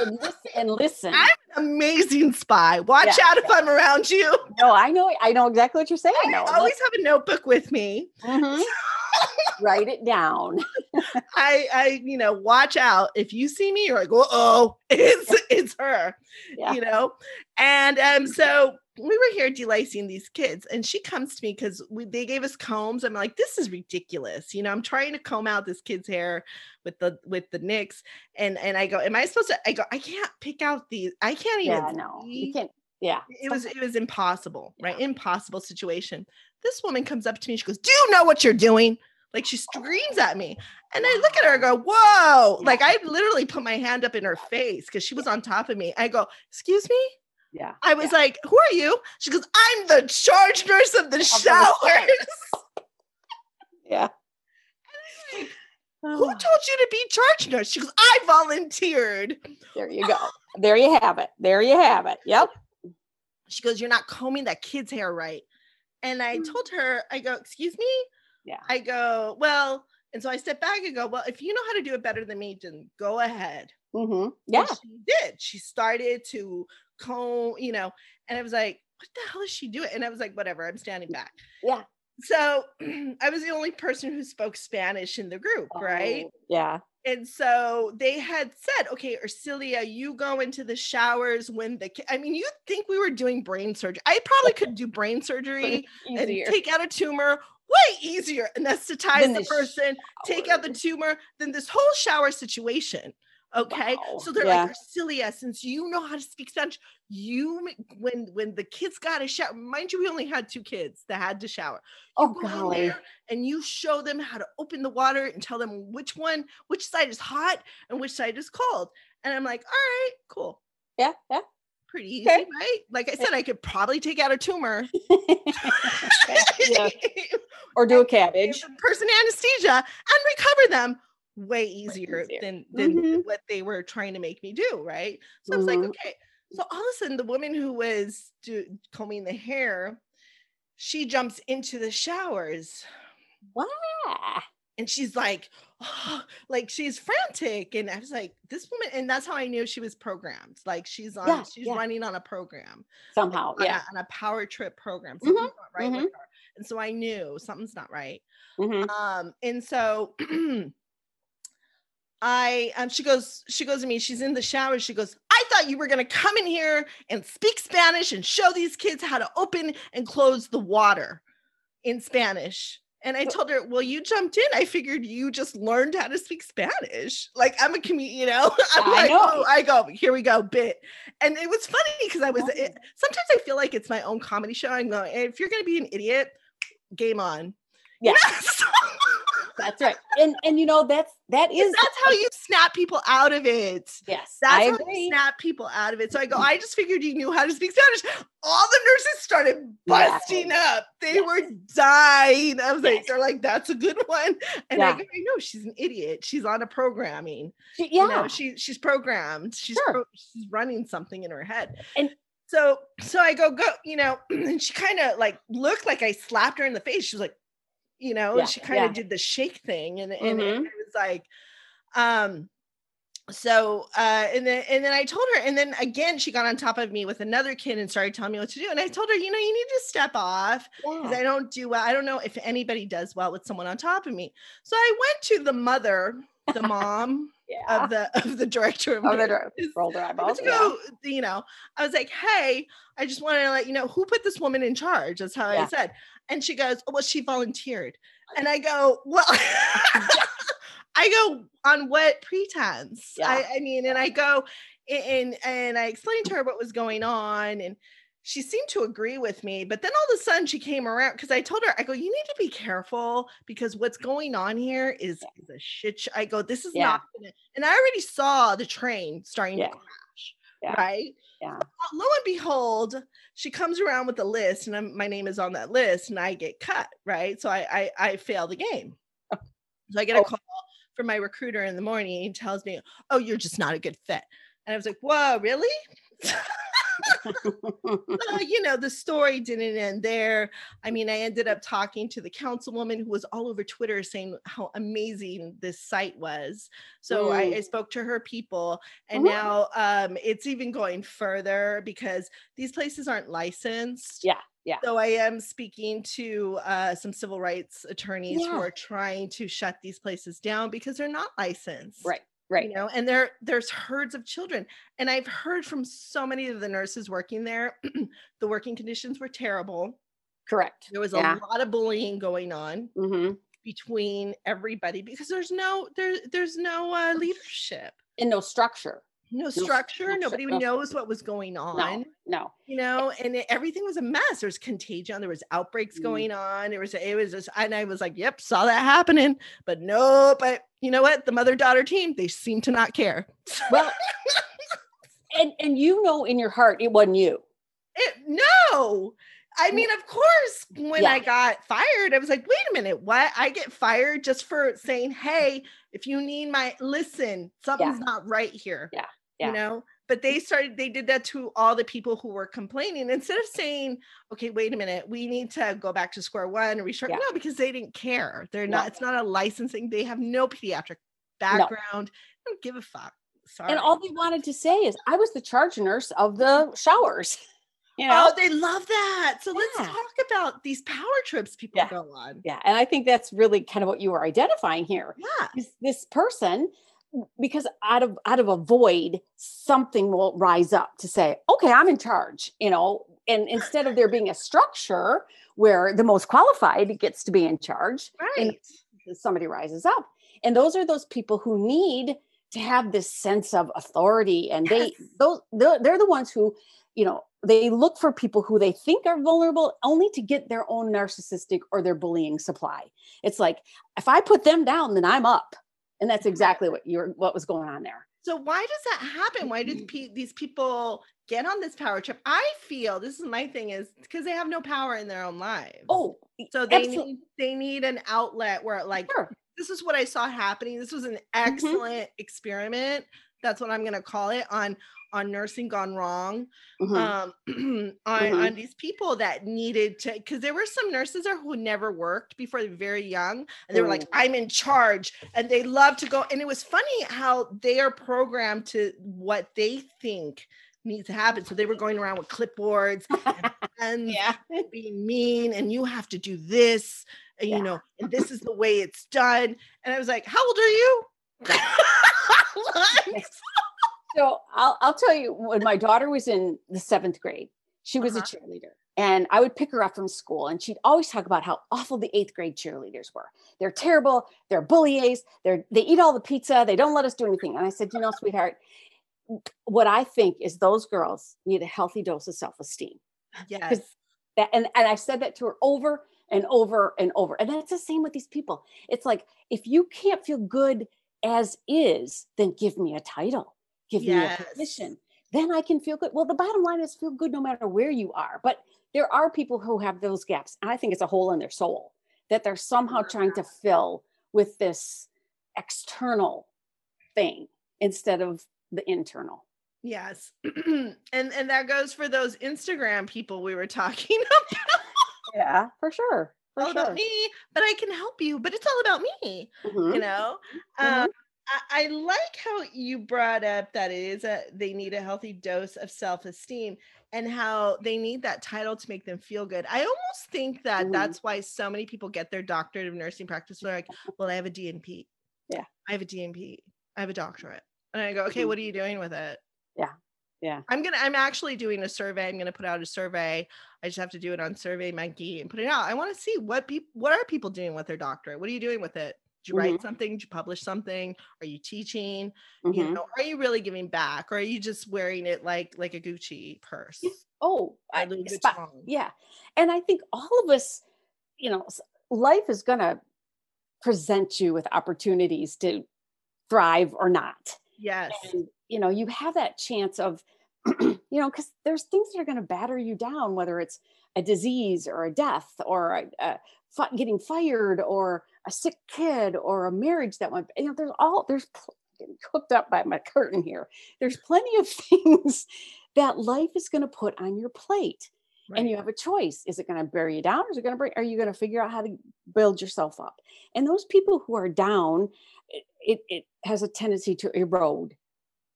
and, and listen. And listen. I'm an amazing spy. Watch Yeah, out if I'm around you. no, I know. I know exactly what you're saying. I No, always have a notebook with me. Mhm. Write it down. I, I, you know, watch out if you see me. You're like, oh, it's it's her, Yeah. you know. And um, so we were here delicing these kids, and she comes to me because they gave us combs. I'm like, this is ridiculous. You know, I'm trying to comb out this kid's hair with the with the nicks, and and I go, am I supposed to? I go, I can't pick out these. I can't even. Yeah. No, you can't. Yeah. it was it was impossible right impossible situation this woman comes up to me she goes do you know what you're doing like she screams at me and i look at her and go whoa like i literally put my hand up in her face because she was on top of me i go excuse me Yeah. i was like who are you she goes i'm the charge nurse of the showers Yeah. who Oh, told you to be charge nurse she goes i volunteered there you go. There you have it. There you have it. Yep. she goes you're not combing that kid's hair right and i Mm. told her i go excuse me Yeah. i go well and so i step back and go well if you know how to do it better than me then go ahead Mm-hmm. And Yeah. she did she started to comb you know and i was like what the hell is she doing and i was like whatever i'm standing back Yeah. so i was the only person who spoke spanish in the group right Oh, Yeah. and so they had said, okay, Ursilia, you go into the showers when the, ki-" I mean, you think we were doing brain surgery. I probably could do brain surgery and take out a tumor way easier, anesthetize the the person, take out the tumor than this whole shower situation. Okay. Wow. So they're Yeah. like, Ursilia, since you know how to speak Spanish, you, when, when the kids got a shower, mind you, we only had two kids that had to shower Oh go golly. there and you show them how to open the water and tell them which one, which side is hot and which side is cold. And I'm like, all right, cool. Yeah. Yeah. Pretty easy, Okay. right? Like I said, I could probably take out a tumor, yeah. Or do a CABG. person anesthesia and recover them way easier, easier. than than Mhm. what they were trying to make me do, right? So I was like, Mhm. okay. So all of a sudden, the woman who was do, combing the hair, she jumps into the showers Wow. and she's like, oh, like she's frantic, and I was like, this woman, and that's how I knew she was programmed. Like she's on, Yeah, she's yeah. running on a program, Somehow, on, yeah. a, on a power trip program. Mhm, Something's not right mhm. with her, and so I knew something's not right. Mhm. Um, and so I um she goes, she goes to me, she's in the shower. She goes, I thought you were gonna come in here and speak Spanish and show these kids how to open and close the water in Spanish. And I told her, Well, you jumped in. I figured you just learned how to speak Spanish. Like I'm a comedian, you know. I'm I like, know. "Oh," I go, here we go, bit. And it was funny because I was it, sometimes I feel like it's my own comedy show. I'm going, if you're gonna be an idiot, game on. Yes. That's right. And and you know that's that is that's how you snap people out of it. yes. That's I how agree. you snap people out of it. So I go, mm-hmm. I just figured you knew how to speak Spanish. All the nurses started Yeah. busting up. They Yes. were dying. I was like, they're like, that's a good one. And I go, I know she's an idiot. She's on a programming. She- You yeah. know, she she's programmed. She's Sure. pro- she's running something in her head. And- so so I go, go, you know, and she kind of like looked like I slapped her in the face. She was like, you know, Yeah, she kind of yeah. did the shake thing. And, and, Mhm. and it was like, um, so uh and then and then I told her, and then again she got on top of me with another kid and started telling me what to do. And I told her, you know, you need to step off because yeah. I don't do well. I don't know if anybody does well with someone on top of me. So I went to the mother, the mom yeah. of the of the director of Oh, the roll their eyeballs. to Yeah. go, you know, I was like, hey, I just wanted to let you know who put this woman in charge. That's how I said. And she goes, well, she volunteered. And I go, well, I go on what pretense? Yeah. I, I mean, and I go and and I explained to her what was going on and she seemed to agree with me, but then all of a sudden she came around because I told her, I go, you need to be careful because what's going on here is, is a shit. Sh-. I go, this is Yeah. not gonna, and I already saw the train starting Yeah. to crash, Yeah. right? Yeah. So, lo and behold, she comes around with a list, and I'm, my name is on that list, and I get cut, right? So I I, I fail the game. Oh. So I get a Oh. call from my recruiter in the morning. He tells me, "Oh, you're just not a good fit." And I was like, "Whoa, really?" Uh, you know, the story didn't end there. I mean, I ended up talking to the councilwoman who was all over Twitter saying how amazing this site was. So I, I spoke to her people, and Mhm. now um, it's even going further because these places aren't licensed. Yeah, yeah. So I am speaking to uh, some civil rights attorneys who are trying to shut these places down because they're not licensed right. Right. you know and there there's herds of children and i've heard from so many of the nurses working there the working conditions were terrible Correct. there was a lot of bullying going on hmm between everybody because there's no there there's no uh, leadership And no structure. No structure no nobody no knows what was going on No. you know and it, everything was a mess there was contagion there was outbreaks Mm. going on it was it was just and i was like yep saw that happening but no but you know what the mother daughter team they seem to not care Well, and and you know in your heart it wasn't you. It, no. I mean, of course, when I got fired, I was like, wait a minute, what? I get fired just for saying, hey, if you need my listen, something's not right here. Yeah, You know, but they started, they did that to all the people who were complaining. Instead of saying, okay, wait a minute, we need to go back to square one and restart. Yeah. No, because they didn't care. They're No. not, it's not a licensing. They have no pediatric background. They don't give a fuck. Sorry. And all they wanted to say is, I was the charge nurse of the showers. You know? Oh, they love that. So Yeah. let's talk about these power trips people Yeah. go on. yeah. And I think that's really kind of what you were identifying here. Yeah. Is this person, because out of out of a void, something will rise up to say, okay, I'm in charge, you know. And instead of there being a structure where the most qualified gets to be in charge, Right. somebody rises up. And those are those people who need to have this sense of authority. And they Yes. those they're, they're the ones who, you know, they look for people who they think are vulnerable only to get their own narcissistic or their bullying supply. It's like if I put them down, then I'm up. And that's exactly what you're what was going on there. So why does that happen? Why do pe- these people get on this power trip? I feel this is my thing is because they have no power in their own lives. Oh, so they absolute- need they need an outlet where like sure. this is what I saw happening. This was an Mm-hmm. excellent experiment. That's what I'm going to call it on on nursing gone wrong. Mhm. Um, on Mhm. on these people that needed to because there were some nurses there who never worked before they were very young and they were like Mm. I'm in charge and they love to go and it was funny how they are programmed to what they think needs to happen. So they were going around with clipboards and yeah. being mean and you have to do this and Yeah. you know and this is the way it's done and i was like how old are you So I'll, I'll tell you, when my daughter was in the seventh grade, she was Uh-huh. a cheerleader. And I would pick her up from school, and she'd always talk about how awful the eighth grade cheerleaders were. They're terrible. They're bullies. They're they eat all the pizza. They don't let us do anything. And I said, you know, sweetheart, what I think is those girls need a healthy dose of self-esteem. yes That and, and I said that to her over and over and over. And that's the same with these people. It's like if you can't feel good as is, then give me a title, give me a Yes. position. Then I can feel good. Well, the bottom line is feel good no matter where you are. But there are people who have those gaps. And I think it's a hole in their soul that they're somehow trying to fill with this external thing instead of the internal. yes and and that goes for those instagram people we were talking about Yeah, for sure. For all about me but i can help you but it's all about me Mhm. you know Mhm. um I, like how you brought up that it is a they need a healthy dose of self-esteem and how they need that title to make them feel good. I almost think that Mhm. that's why so many people get their doctorate of nursing practice. They're like, well, I have a DNP. Yeah. I have a DNP. I have a doctorate. And I go, okay, Mhm. what are you doing with it? Yeah. Yeah. I'm gonna I'm actually doing a survey. I'm gonna put out a survey. I just have to do it on Survey Monkey and put it out. I want to see what people what are people doing with their doctorate? What are you doing with it? Did you write something? Did you publish something? Are you teaching? You Mhm. know, are you really giving back? Or are you just wearing it like like a Gucci purse? Oh, I- spot- yeah. And I think all of us, you know, life is going to present you with opportunities to thrive or not. Yes. And, you know, you have that chance of, you know, because there's things that are going to batter you down, whether it's a disease or a death or a, a getting fired or a sick kid or a marriage that went, you know, there's all, there's hooked up by my curtain here. There's plenty of things that life is going to put on your plate. And you have a choice. Is it going to bury you down or is it going to bring are you going to figure out how to build yourself up? And those people who are down it, it, it has a tendency to erode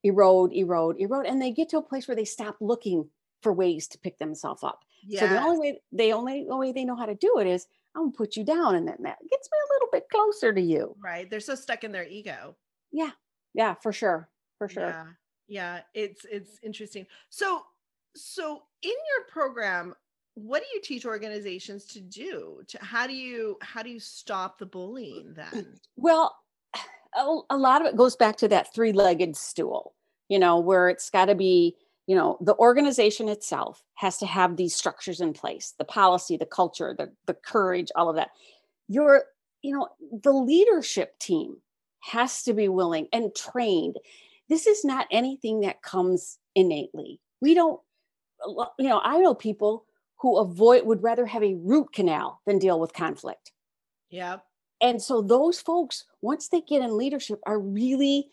erode erode erode and they get to a place where they stop looking for ways to pick themselves up. So the only way they only the way they know how to do it is i'm to put you down and then that gets me a little bit closer to you right. They're so stuck in their ego. yeah Yeah, for sure for sure Yeah. Yeah. It's it's interesting. So so in your program, what do you teach organizations to do? To how do you how do you stop the bullying then? Well, a, a lot of it goes back to that three legged stool, you know, where it's got to be, you know, the organization itself has to have these structures in place the policy, the culture, the, the courage, all of that. Your, you know, the leadership team has to be willing and trained. This is not anything that comes innately. We don't, you know, I know people who avoid, would rather have a root canal than deal with conflict yeah and so those folks once they get in leadership are really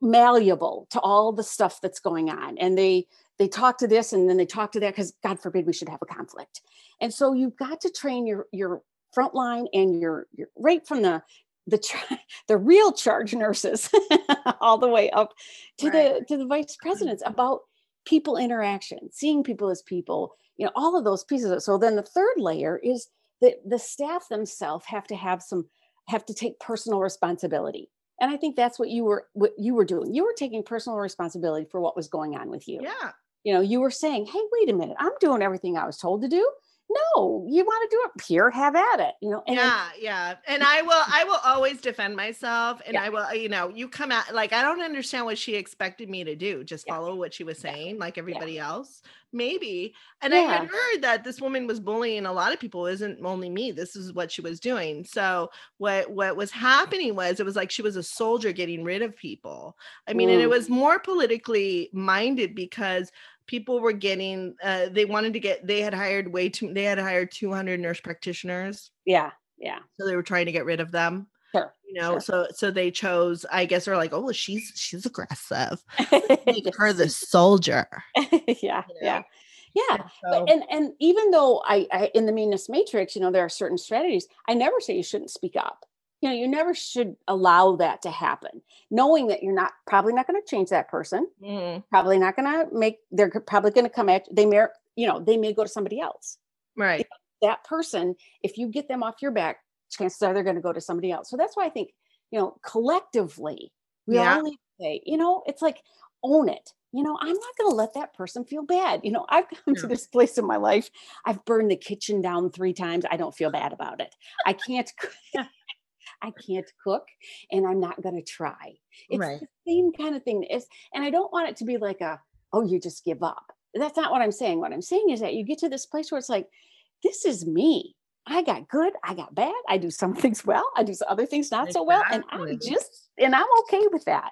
malleable to all the stuff that's going on. And they they talk to this and then they talk to that because god forbid we should have a conflict. And so you've got to train your your front line and your, your right from the the the real charge nurses all the way up to Right. the to the vice mm-hmm. presidents about people interaction seeing people as people you know all of those pieces. Of so then the third layer is that the staff themselves have to have some have to take personal responsibility and i think that's what you were what you were doing. You were taking personal responsibility for what was going on with you. Yeah. you know you were saying hey wait a minute. I'm doing everything i was told to do no you want to do it here have at it you know and yeah, yeah. And I will I will always defend myself and Yeah. I will, you know, you come out like I don't understand what she expected me to do. Just Yeah. follow what she was Yeah. saying, like everybody else. Maybe. And I had heard that this woman was bullying a lot of people. It isn't only me. This is what she was doing. So what what was happening was it was like she was a soldier getting rid of people. I mean, and it Mm. was more politically minded because people were getting uh, they wanted to get they had hired way too they had hired 200 nurse practitioners yeah yeah so they were trying to get rid of them Sure. You know, sure. so so they chose. I guess they're like, oh, well, she's she's aggressive. Make her the soldier. yeah, you know? yeah, yeah. So, But, and and even though I, I in the meanness matrix, you know, there are certain strategies. I never say you shouldn't speak up. You know, you never should allow that to happen, knowing that you're not probably not going to change that person. mm, Probably not going to make. They're probably going to come at. They may, you know, they may go to somebody else. right. That person, if you get them off your back, chances are they're going to go to somebody else. So that's why I think, you know, collectively, we Yeah. all need to say, you know, it's like own it. You know, I'm not going to let that person feel bad. You know, I've come to this place in my life. I've burned the kitchen down three times. I don't feel bad about it. I can't. I can't cook, and I'm not going to try. It's Right. the same kind of thing. It's, and I don't want it to be like a, oh, you just give up. That's not what I'm saying. What I'm saying is that you get to this place where it's like, this is me. I got good. I got bad. I do some things well. I do some other things not so well. And I'm just, and I'm okay with that.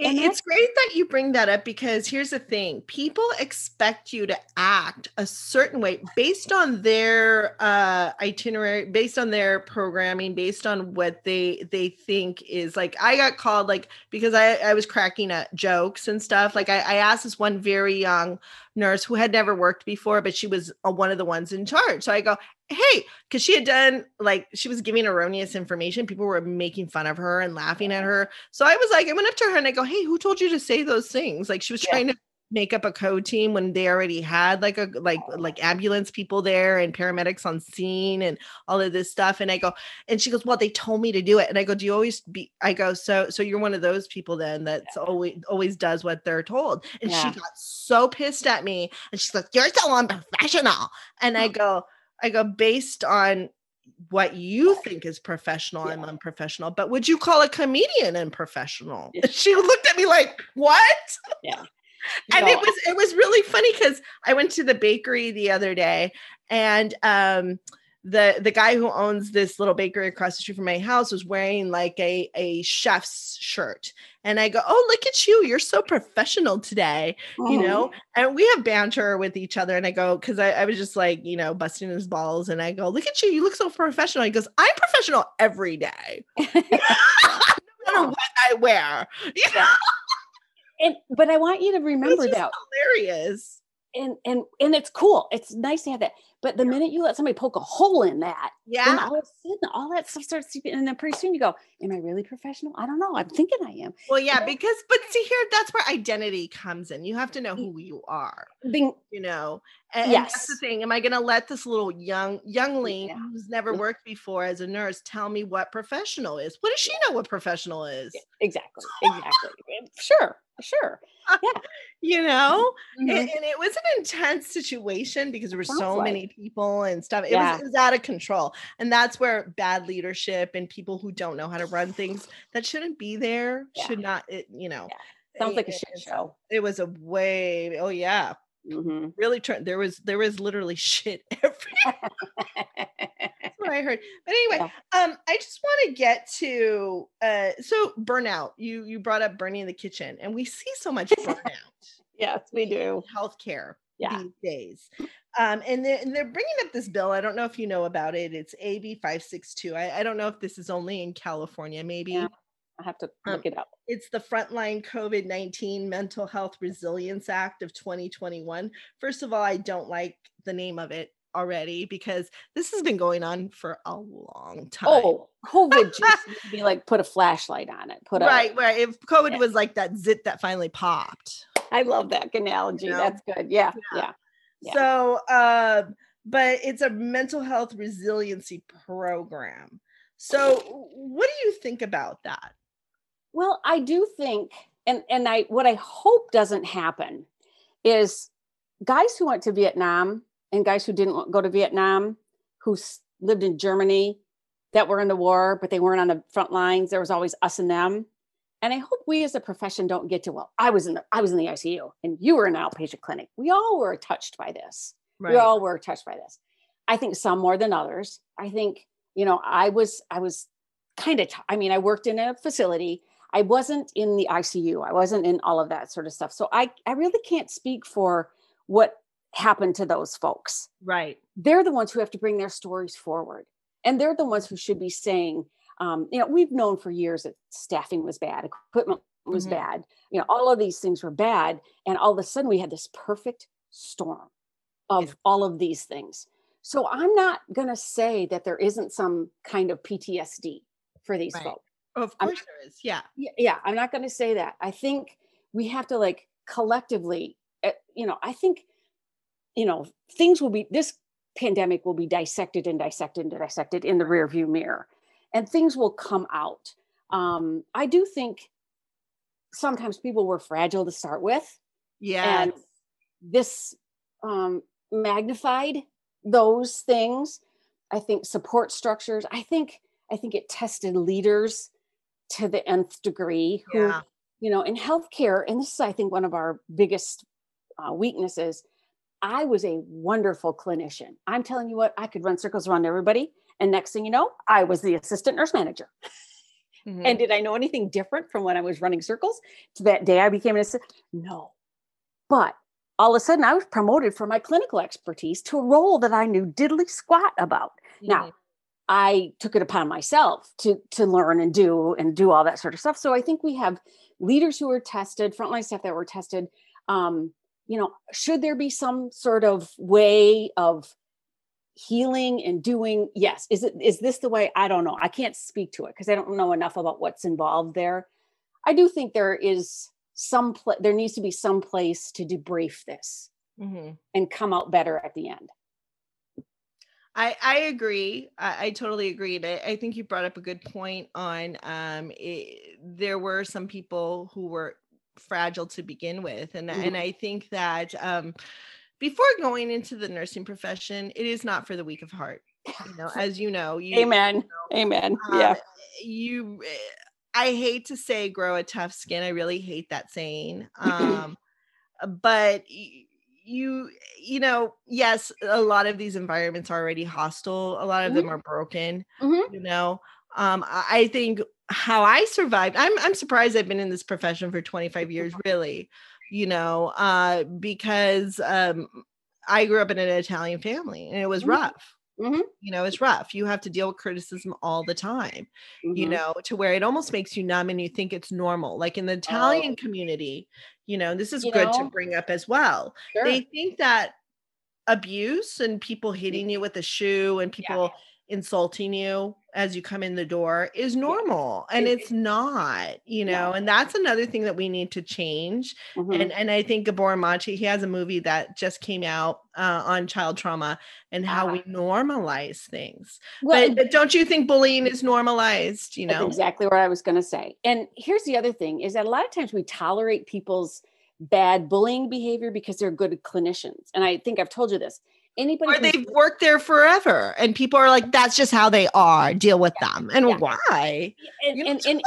It's great that you bring that up because here's the thing people expect you to act a certain way based on their uh itinerary based on their programming based on what they they think is like i got called like because i i was cracking at jokes and stuff like i, I asked this one very young nurse who had never worked before but she was uh, one of the ones in charge so i go hey because she had done like she was giving erroneous information people were making fun of her and laughing at her so I was like, I went up to her and I go, Hey, who told you to say those things? Like she was Yeah. trying to make up a code team when they already had like a like like ambulance people there and paramedics on scene and all of this stuff. And I go, and she goes, Well, they told me to do it. And I go, Do you always be I go, so so you're one of those people then that's always always does what they're told. And Yeah. she got so pissed at me and she's like, You're so unprofessional. And I go, I go, based on what you think is professional, I'm unprofessional. But would you call a comedian unprofessional? Yeah. She looked at me like, what? Yeah. And No, it was it was really funny because I went to the bakery the other day and um the the guy who owns this little bakery across the street from my house was wearing like a a chef's shirt. And i go oh look at you. You're so professional today you Mhm. know? And we have banter with each other and i go because I, I was just like you know busting his balls and i go look at you. You look so professional. He goes i'm professional every day. No matter what i wear. You know and but I want you to remember that. hilarious And and and it's cool. It's nice to have that. But the minute you let somebody poke a hole in that, then yeah all of a sudden all that stuff starts seeping. And then pretty soon you go, Am I really professional? I don't know. I'm thinking I am. well yeah because but see here that's where identity comes in you have to know who you are Being you know and, and that's the thing am i going to let this little young youngling Yeah. who's never worked before as a nurse tell me what professional is what does she know what professional is exactly, exactly. sure, sure. Yeah. you know Mhm. and, and it was an intense situation because there were Sounds so like. many people and stuff it, Yeah. was, it was out of control and that's where bad leadership and people who don't know how to run things that shouldn't be there Yeah. should not it, you know Sounds like a shit show. it was a way oh yeah Mhm. really turned there was there was literally shit everywhere That's what I heard. But anyway, um, I just want to get to uh so burnout. You you brought up burning the kitchen, and we see so much burnout yes, we do. in healthcare Yeah. these days. Um, and they're, and they're bringing up this bill. I don't know if you know about it. It's AB 562. I, I don't know if this is only in California, maybe. Yeah. I have to Um, look it up. It's the Frontline COVID 19 Mental Health Resilience Act of 2021. First of all, I don't like the name of it already because this has been going on for a long time. Oh, COVID just be like put a flashlight on it. Put a right, right. If COVID Yeah. was like that zit that finally popped. I love that analogy. know? That's good. Yeah, Yeah. yeah. Yeah. So, um, but it's a mental health resiliency program. So, what do you think about that? Well, I do think, and and I what I hope doesn't happen is guys who went to Vietnam and guys who didn't go to Vietnam, who s- lived in Germany, that were in the war, but they weren't on the front lines. There was always us and them. And I hope we as a profession don't get to, well, I was in the I was in the ICU and you were in an outpatient clinic. We all were touched by this. we all were touched by this i think some more than others i think you know i was i was kind of t- i mean i worked in a facility i wasn't in the icu i wasn't in all of that sort of stuff so i i really can't speak for what happened to those folks right. they're the ones who have to bring their stories forward and they're the ones who should be saying Um, you know, we've known for years that staffing was bad, equipment was Mhm. bad, you know, all of these things were bad. And all of a sudden we had this perfect storm of Yeah. all of these things. So I'm not going to say that there isn't some kind of PTSD for these Right. folks. Of I'm course there is. Yeah. Yeah, I'm not going to say that. I think we have to like collectively, uh, you know, I think, you know, things will be, this pandemic will be dissected and dissected and dissected in the rear view mirror and things will come out. Um, I do think sometimes people were fragile to start with Yeah. and this um, magnified those things i think support structures i think i think it tested leaders to the nth degree who Yeah. you know in healthcare and this is i think one of our biggest uh, weaknesses i was a wonderful clinician i'm telling you what i could run circles around everybody and next thing you know i was the assistant nurse manager Mhm. and did I know anything different from when I was running circles to that day I became an assistant? No. But all of a sudden I was promoted for my clinical expertise to a role that I knew diddly squat about. Now, I took it upon myself to to learn and do and do all that sort of stuff. So I think we have leaders who are tested, frontline staff that were tested. Um, you know, should there be some sort of way of healing and doing? Yes. Is it is this the way? I don't know. I can't speak to it because I don't know enough about what's involved there. I do think there is some pla- there needs to be some place to debrief this Mhm. and come out better at the end. I, I agree. I, I totally agree. I, I think you brought up a good point on um, it, there were some people who were fragile to begin with. And, Mhm. and I think that um, before going into the nursing profession, it is not for the weak of heart. You know, as you know, you, Amen. Amen. uh, yeah. You, eh, I hate to say grow a tough skin. I really hate that saying. Um, but y- you, you know, yes, a lot of these environments are already hostile. A lot of them are broken. Mhm. You know, um, I think how I survived. I'm I'm surprised I've been in this profession for 25 years. Really, you know, uh, because um, I grew up in an Italian family and it was Mhm. rough. Mhm. You know, it's rough. You have to deal with criticism all the time you Mhm. know, to where it almost makes you numb and you think it's normal. Like in the Italian community, you know, this is You good to bring up as well. Sure. They think that abuse and people hitting you with a shoe and people insulting you as you come in the door is normal and it's not you No. know and that's another thing that we need to change Mhm. and and i think Gabor Maté he has a movie that just came out uh, on child trauma and how Ah. we normalize things well, but, but don't you think bullying is normalized you That's know exactly what I was going to say. And here's the other thing is that a lot of times we tolerate people's bad bullying behavior because they're good clinicians. And I think I've told you this. Anybody or they've worked there forever and people are like that's just how they are deal with them and Yeah. why and, and, and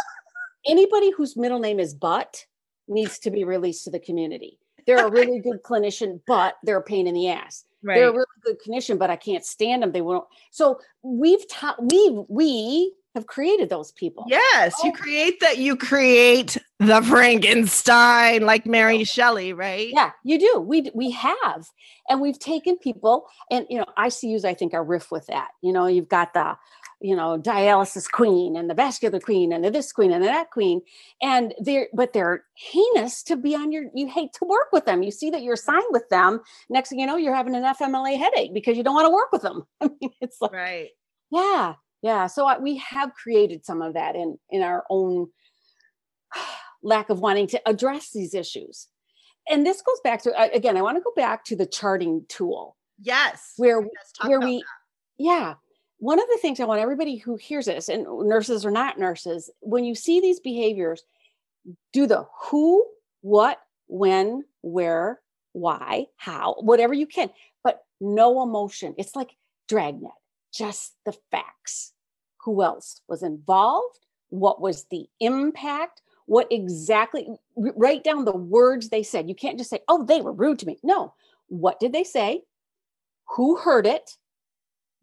anybody whose middle name is but needs to be released to the community. They're a really good clinician, but they're a pain in the ass. They're a really good clinician, but I can't stand them. They won't. So we've taught we we have created those people. yes you Oh. create that you create the frankenstein like mary shelley right Yeah, you do. We we have, and we've taken people, and you know, ICUs. I think are riff with that. You know, you've got the, you know, dialysis queen and the vascular queen and the this queen and the that queen, and they're but they're heinous to be on your. You hate to work with them. You see that you're assigned with them. Next thing you know, you're having an FMLA headache because you don't want to work with them. I mean, it's like right yeah, yeah. So I, we have created some of that in in our own lack of wanting to address these issues. And this goes back to again. I want to go back to the charting tool yes where where we, yeah. One of the things I want everybody who hears this, and nurses or not nurses, when you see these behaviors, do the who, what, when, where, why, how, whatever you can, but no emotion. It's like dragnet, just the facts. Who else was involved? What was the impact? What exactly, write down the words they said. You can't just say, oh, they were rude to me. No. What did they say? Who heard it?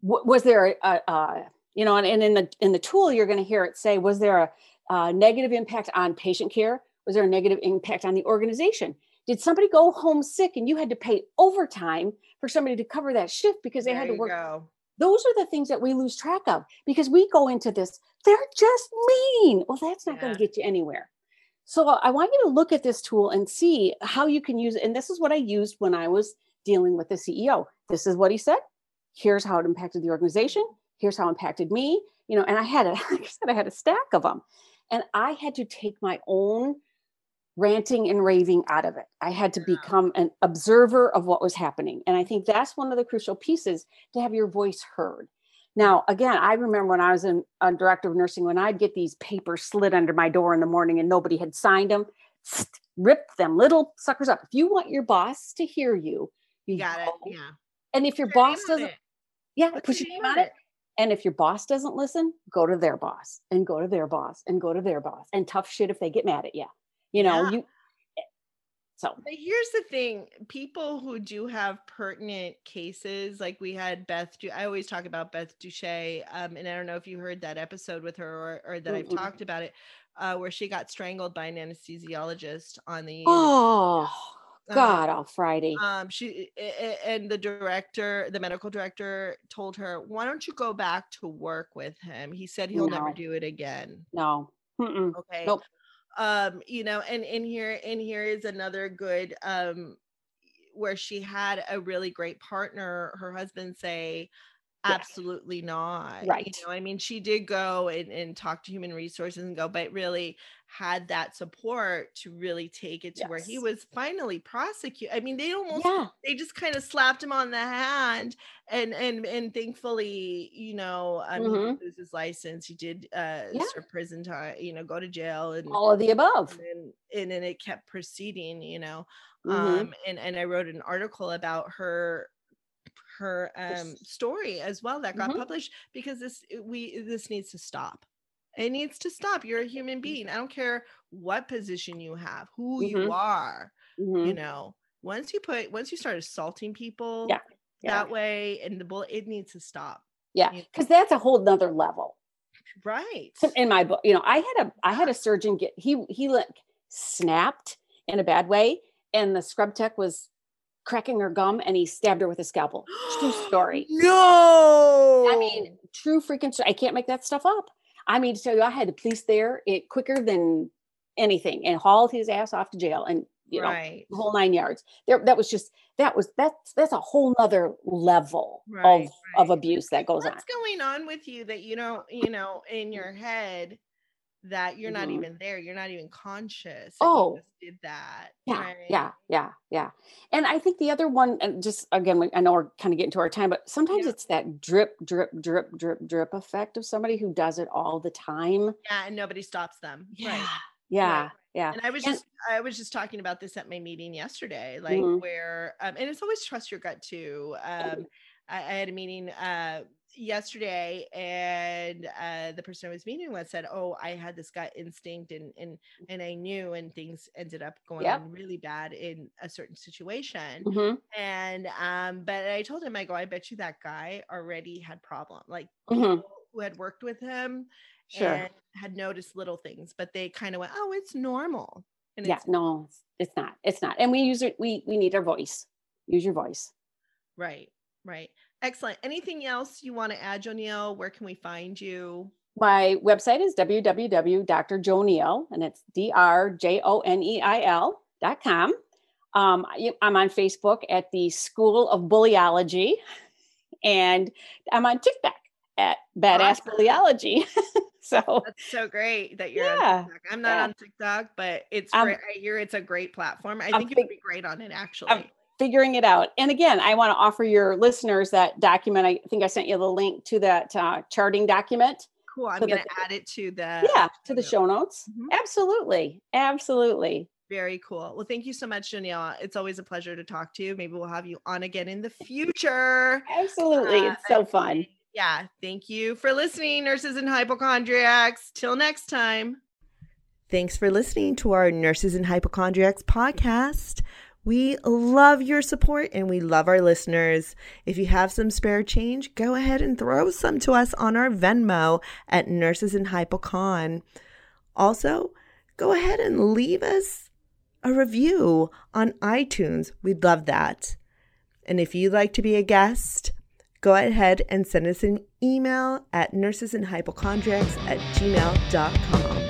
Wa- was there a, a, you know, and, in the in the tool, you're going to hear it say, was there a, a negative impact on patient care? Was there a negative impact on the organization? Did somebody go home sick and you had to pay overtime for somebody to cover that shift because they there had to work go. Those are the things that we lose track of because we go into this, they're just mean. Well, that's not yeah. going to get you anywhere. So I want you to look at this tool and see how you can use it. And this is what I used when I was dealing with the CEO. This is what he said. Here's how it impacted the organization. Here's how it impacted me. You know, and I had like I said, I had a stack of them. And I had to take my own ranting and raving out of it. I had to become an observer of what was happening. And I think that's one of the crucial pieces to have your voice heard. Now, again, I remember when I was in a director of nursing, when I'd get these papers slid under my door in the morning and nobody had signed them, rip them little suckers up. If you want your boss to hear you, you, got go. it. Yeah. And if your put boss doesn't, yeah, put your name on it. it. And if your boss doesn't listen, go to their boss and go to their boss and go to their boss. And tough shit if they get mad at you. You know, yeah. you eh, so but here's the thing people who do have pertinent cases, like we had Beth, I always talk about Beth Duche, um, and I don't know if you heard that episode with her or, or that mm-hmm. I've talked about it, uh, where she got strangled by an anesthesiologist on the. Oh. God, um, Friday. Um, she and the director, the medical director, told her, "Why don't you go back to work with him?" He said he'll no. never do it again. No. Mm-mm. Okay. Nope um you know and in here in here is another good um where she had a really great partner her husband say absolutely not right you know i mean she did go and, and talk to human resources and go but really had that support to really take it to yes. where he was finally prosecuted i mean they almost yeah. they just kind of slapped him on the hand and and and thankfully you know um mm-hmm. he lose his license he did uh yeah. serve prison time you know go to jail and all of the above and then, and then it kept proceeding you know mm-hmm. um and and i wrote an article about her her um, story as well that got mm-hmm. published because this we this needs to stop it needs to stop you're a human mm-hmm. being i don't care what position you have who mm-hmm. you are mm-hmm. you know once you put once you start assaulting people yeah, yeah. that way and the bull it needs to stop yeah because that's a whole nother level right in my book you know i had a i had a surgeon get he he like snapped in a bad way and the scrub tech was cracking her gum and he stabbed her with a scalpel. True story. No. I mean, true freaking story. I can't make that stuff up. I mean, to tell you, I had the police there it quicker than anything and hauled his ass off to jail and you right. know the whole nine yards. There that was just that was that's that's a whole nother level right, of right. of abuse that goes What's on. What's going on with you that you don't, you know, in your head that you're not mm-hmm. even there you're not even conscious oh did that yeah right? yeah yeah yeah and i think the other one and just again i know we're kind of getting to our time but sometimes yeah. it's that drip drip drip drip drip effect of somebody who does it all the time yeah and nobody stops them yeah right. yeah right. yeah and i was just i was just talking about this at my meeting yesterday like mm-hmm. where um and it's always trust your gut too um I, I had a meeting uh yesterday and uh, the person I was meeting with said, "Oh, I had this gut instinct and and and I knew, and things ended up going yep. really bad in a certain situation." Mm-hmm. And um, but I told him, I go, "I bet you that guy already had problem, like mm-hmm. who had worked with him." Sure. And had noticed little things, but they kind of went, "Oh, it's normal." And yeah, it's- no, it's not. It's not. And we use it. We we need our voice. Use your voice. Right. Right. Excellent. Anything else you want to add, JoNeil? Where can we find you? My website is www.drjoneil, and it's D-R-J-O-N-E-I-L dot com. Um, I'm on Facebook at the School of Bullyology, and I'm on TikTok at Badass awesome. Bullyology. so that's so great that you're yeah, on TikTok. I'm not yeah. on TikTok, but it's great. Um, I hear it's a great platform. I I'm think you would be great on it actually. I'm, figuring it out. And again, I want to offer your listeners that document. I think I sent you the link to that uh, charting document. Cool. I'm going to add it to the yeah to the show notes. Mm-hmm. Absolutely, absolutely. Very cool. Well, thank you so much, Daniela. It's always a pleasure to talk to you. Maybe we'll have you on again in the future. Absolutely. Uh, it's so fun. Yeah. Thank you for listening, nurses and hypochondriacs. Till next time. Thanks for listening to our Nurses and Hypochondriacs podcast. We love your support and we love our listeners. If you have some spare change, go ahead and throw some to us on our Venmo at Nurses and Hypocon. Also, go ahead and leave us a review on iTunes. We'd love that. And if you'd like to be a guest, go ahead and send us an email at nursesandhypochondriacs at gmail.com.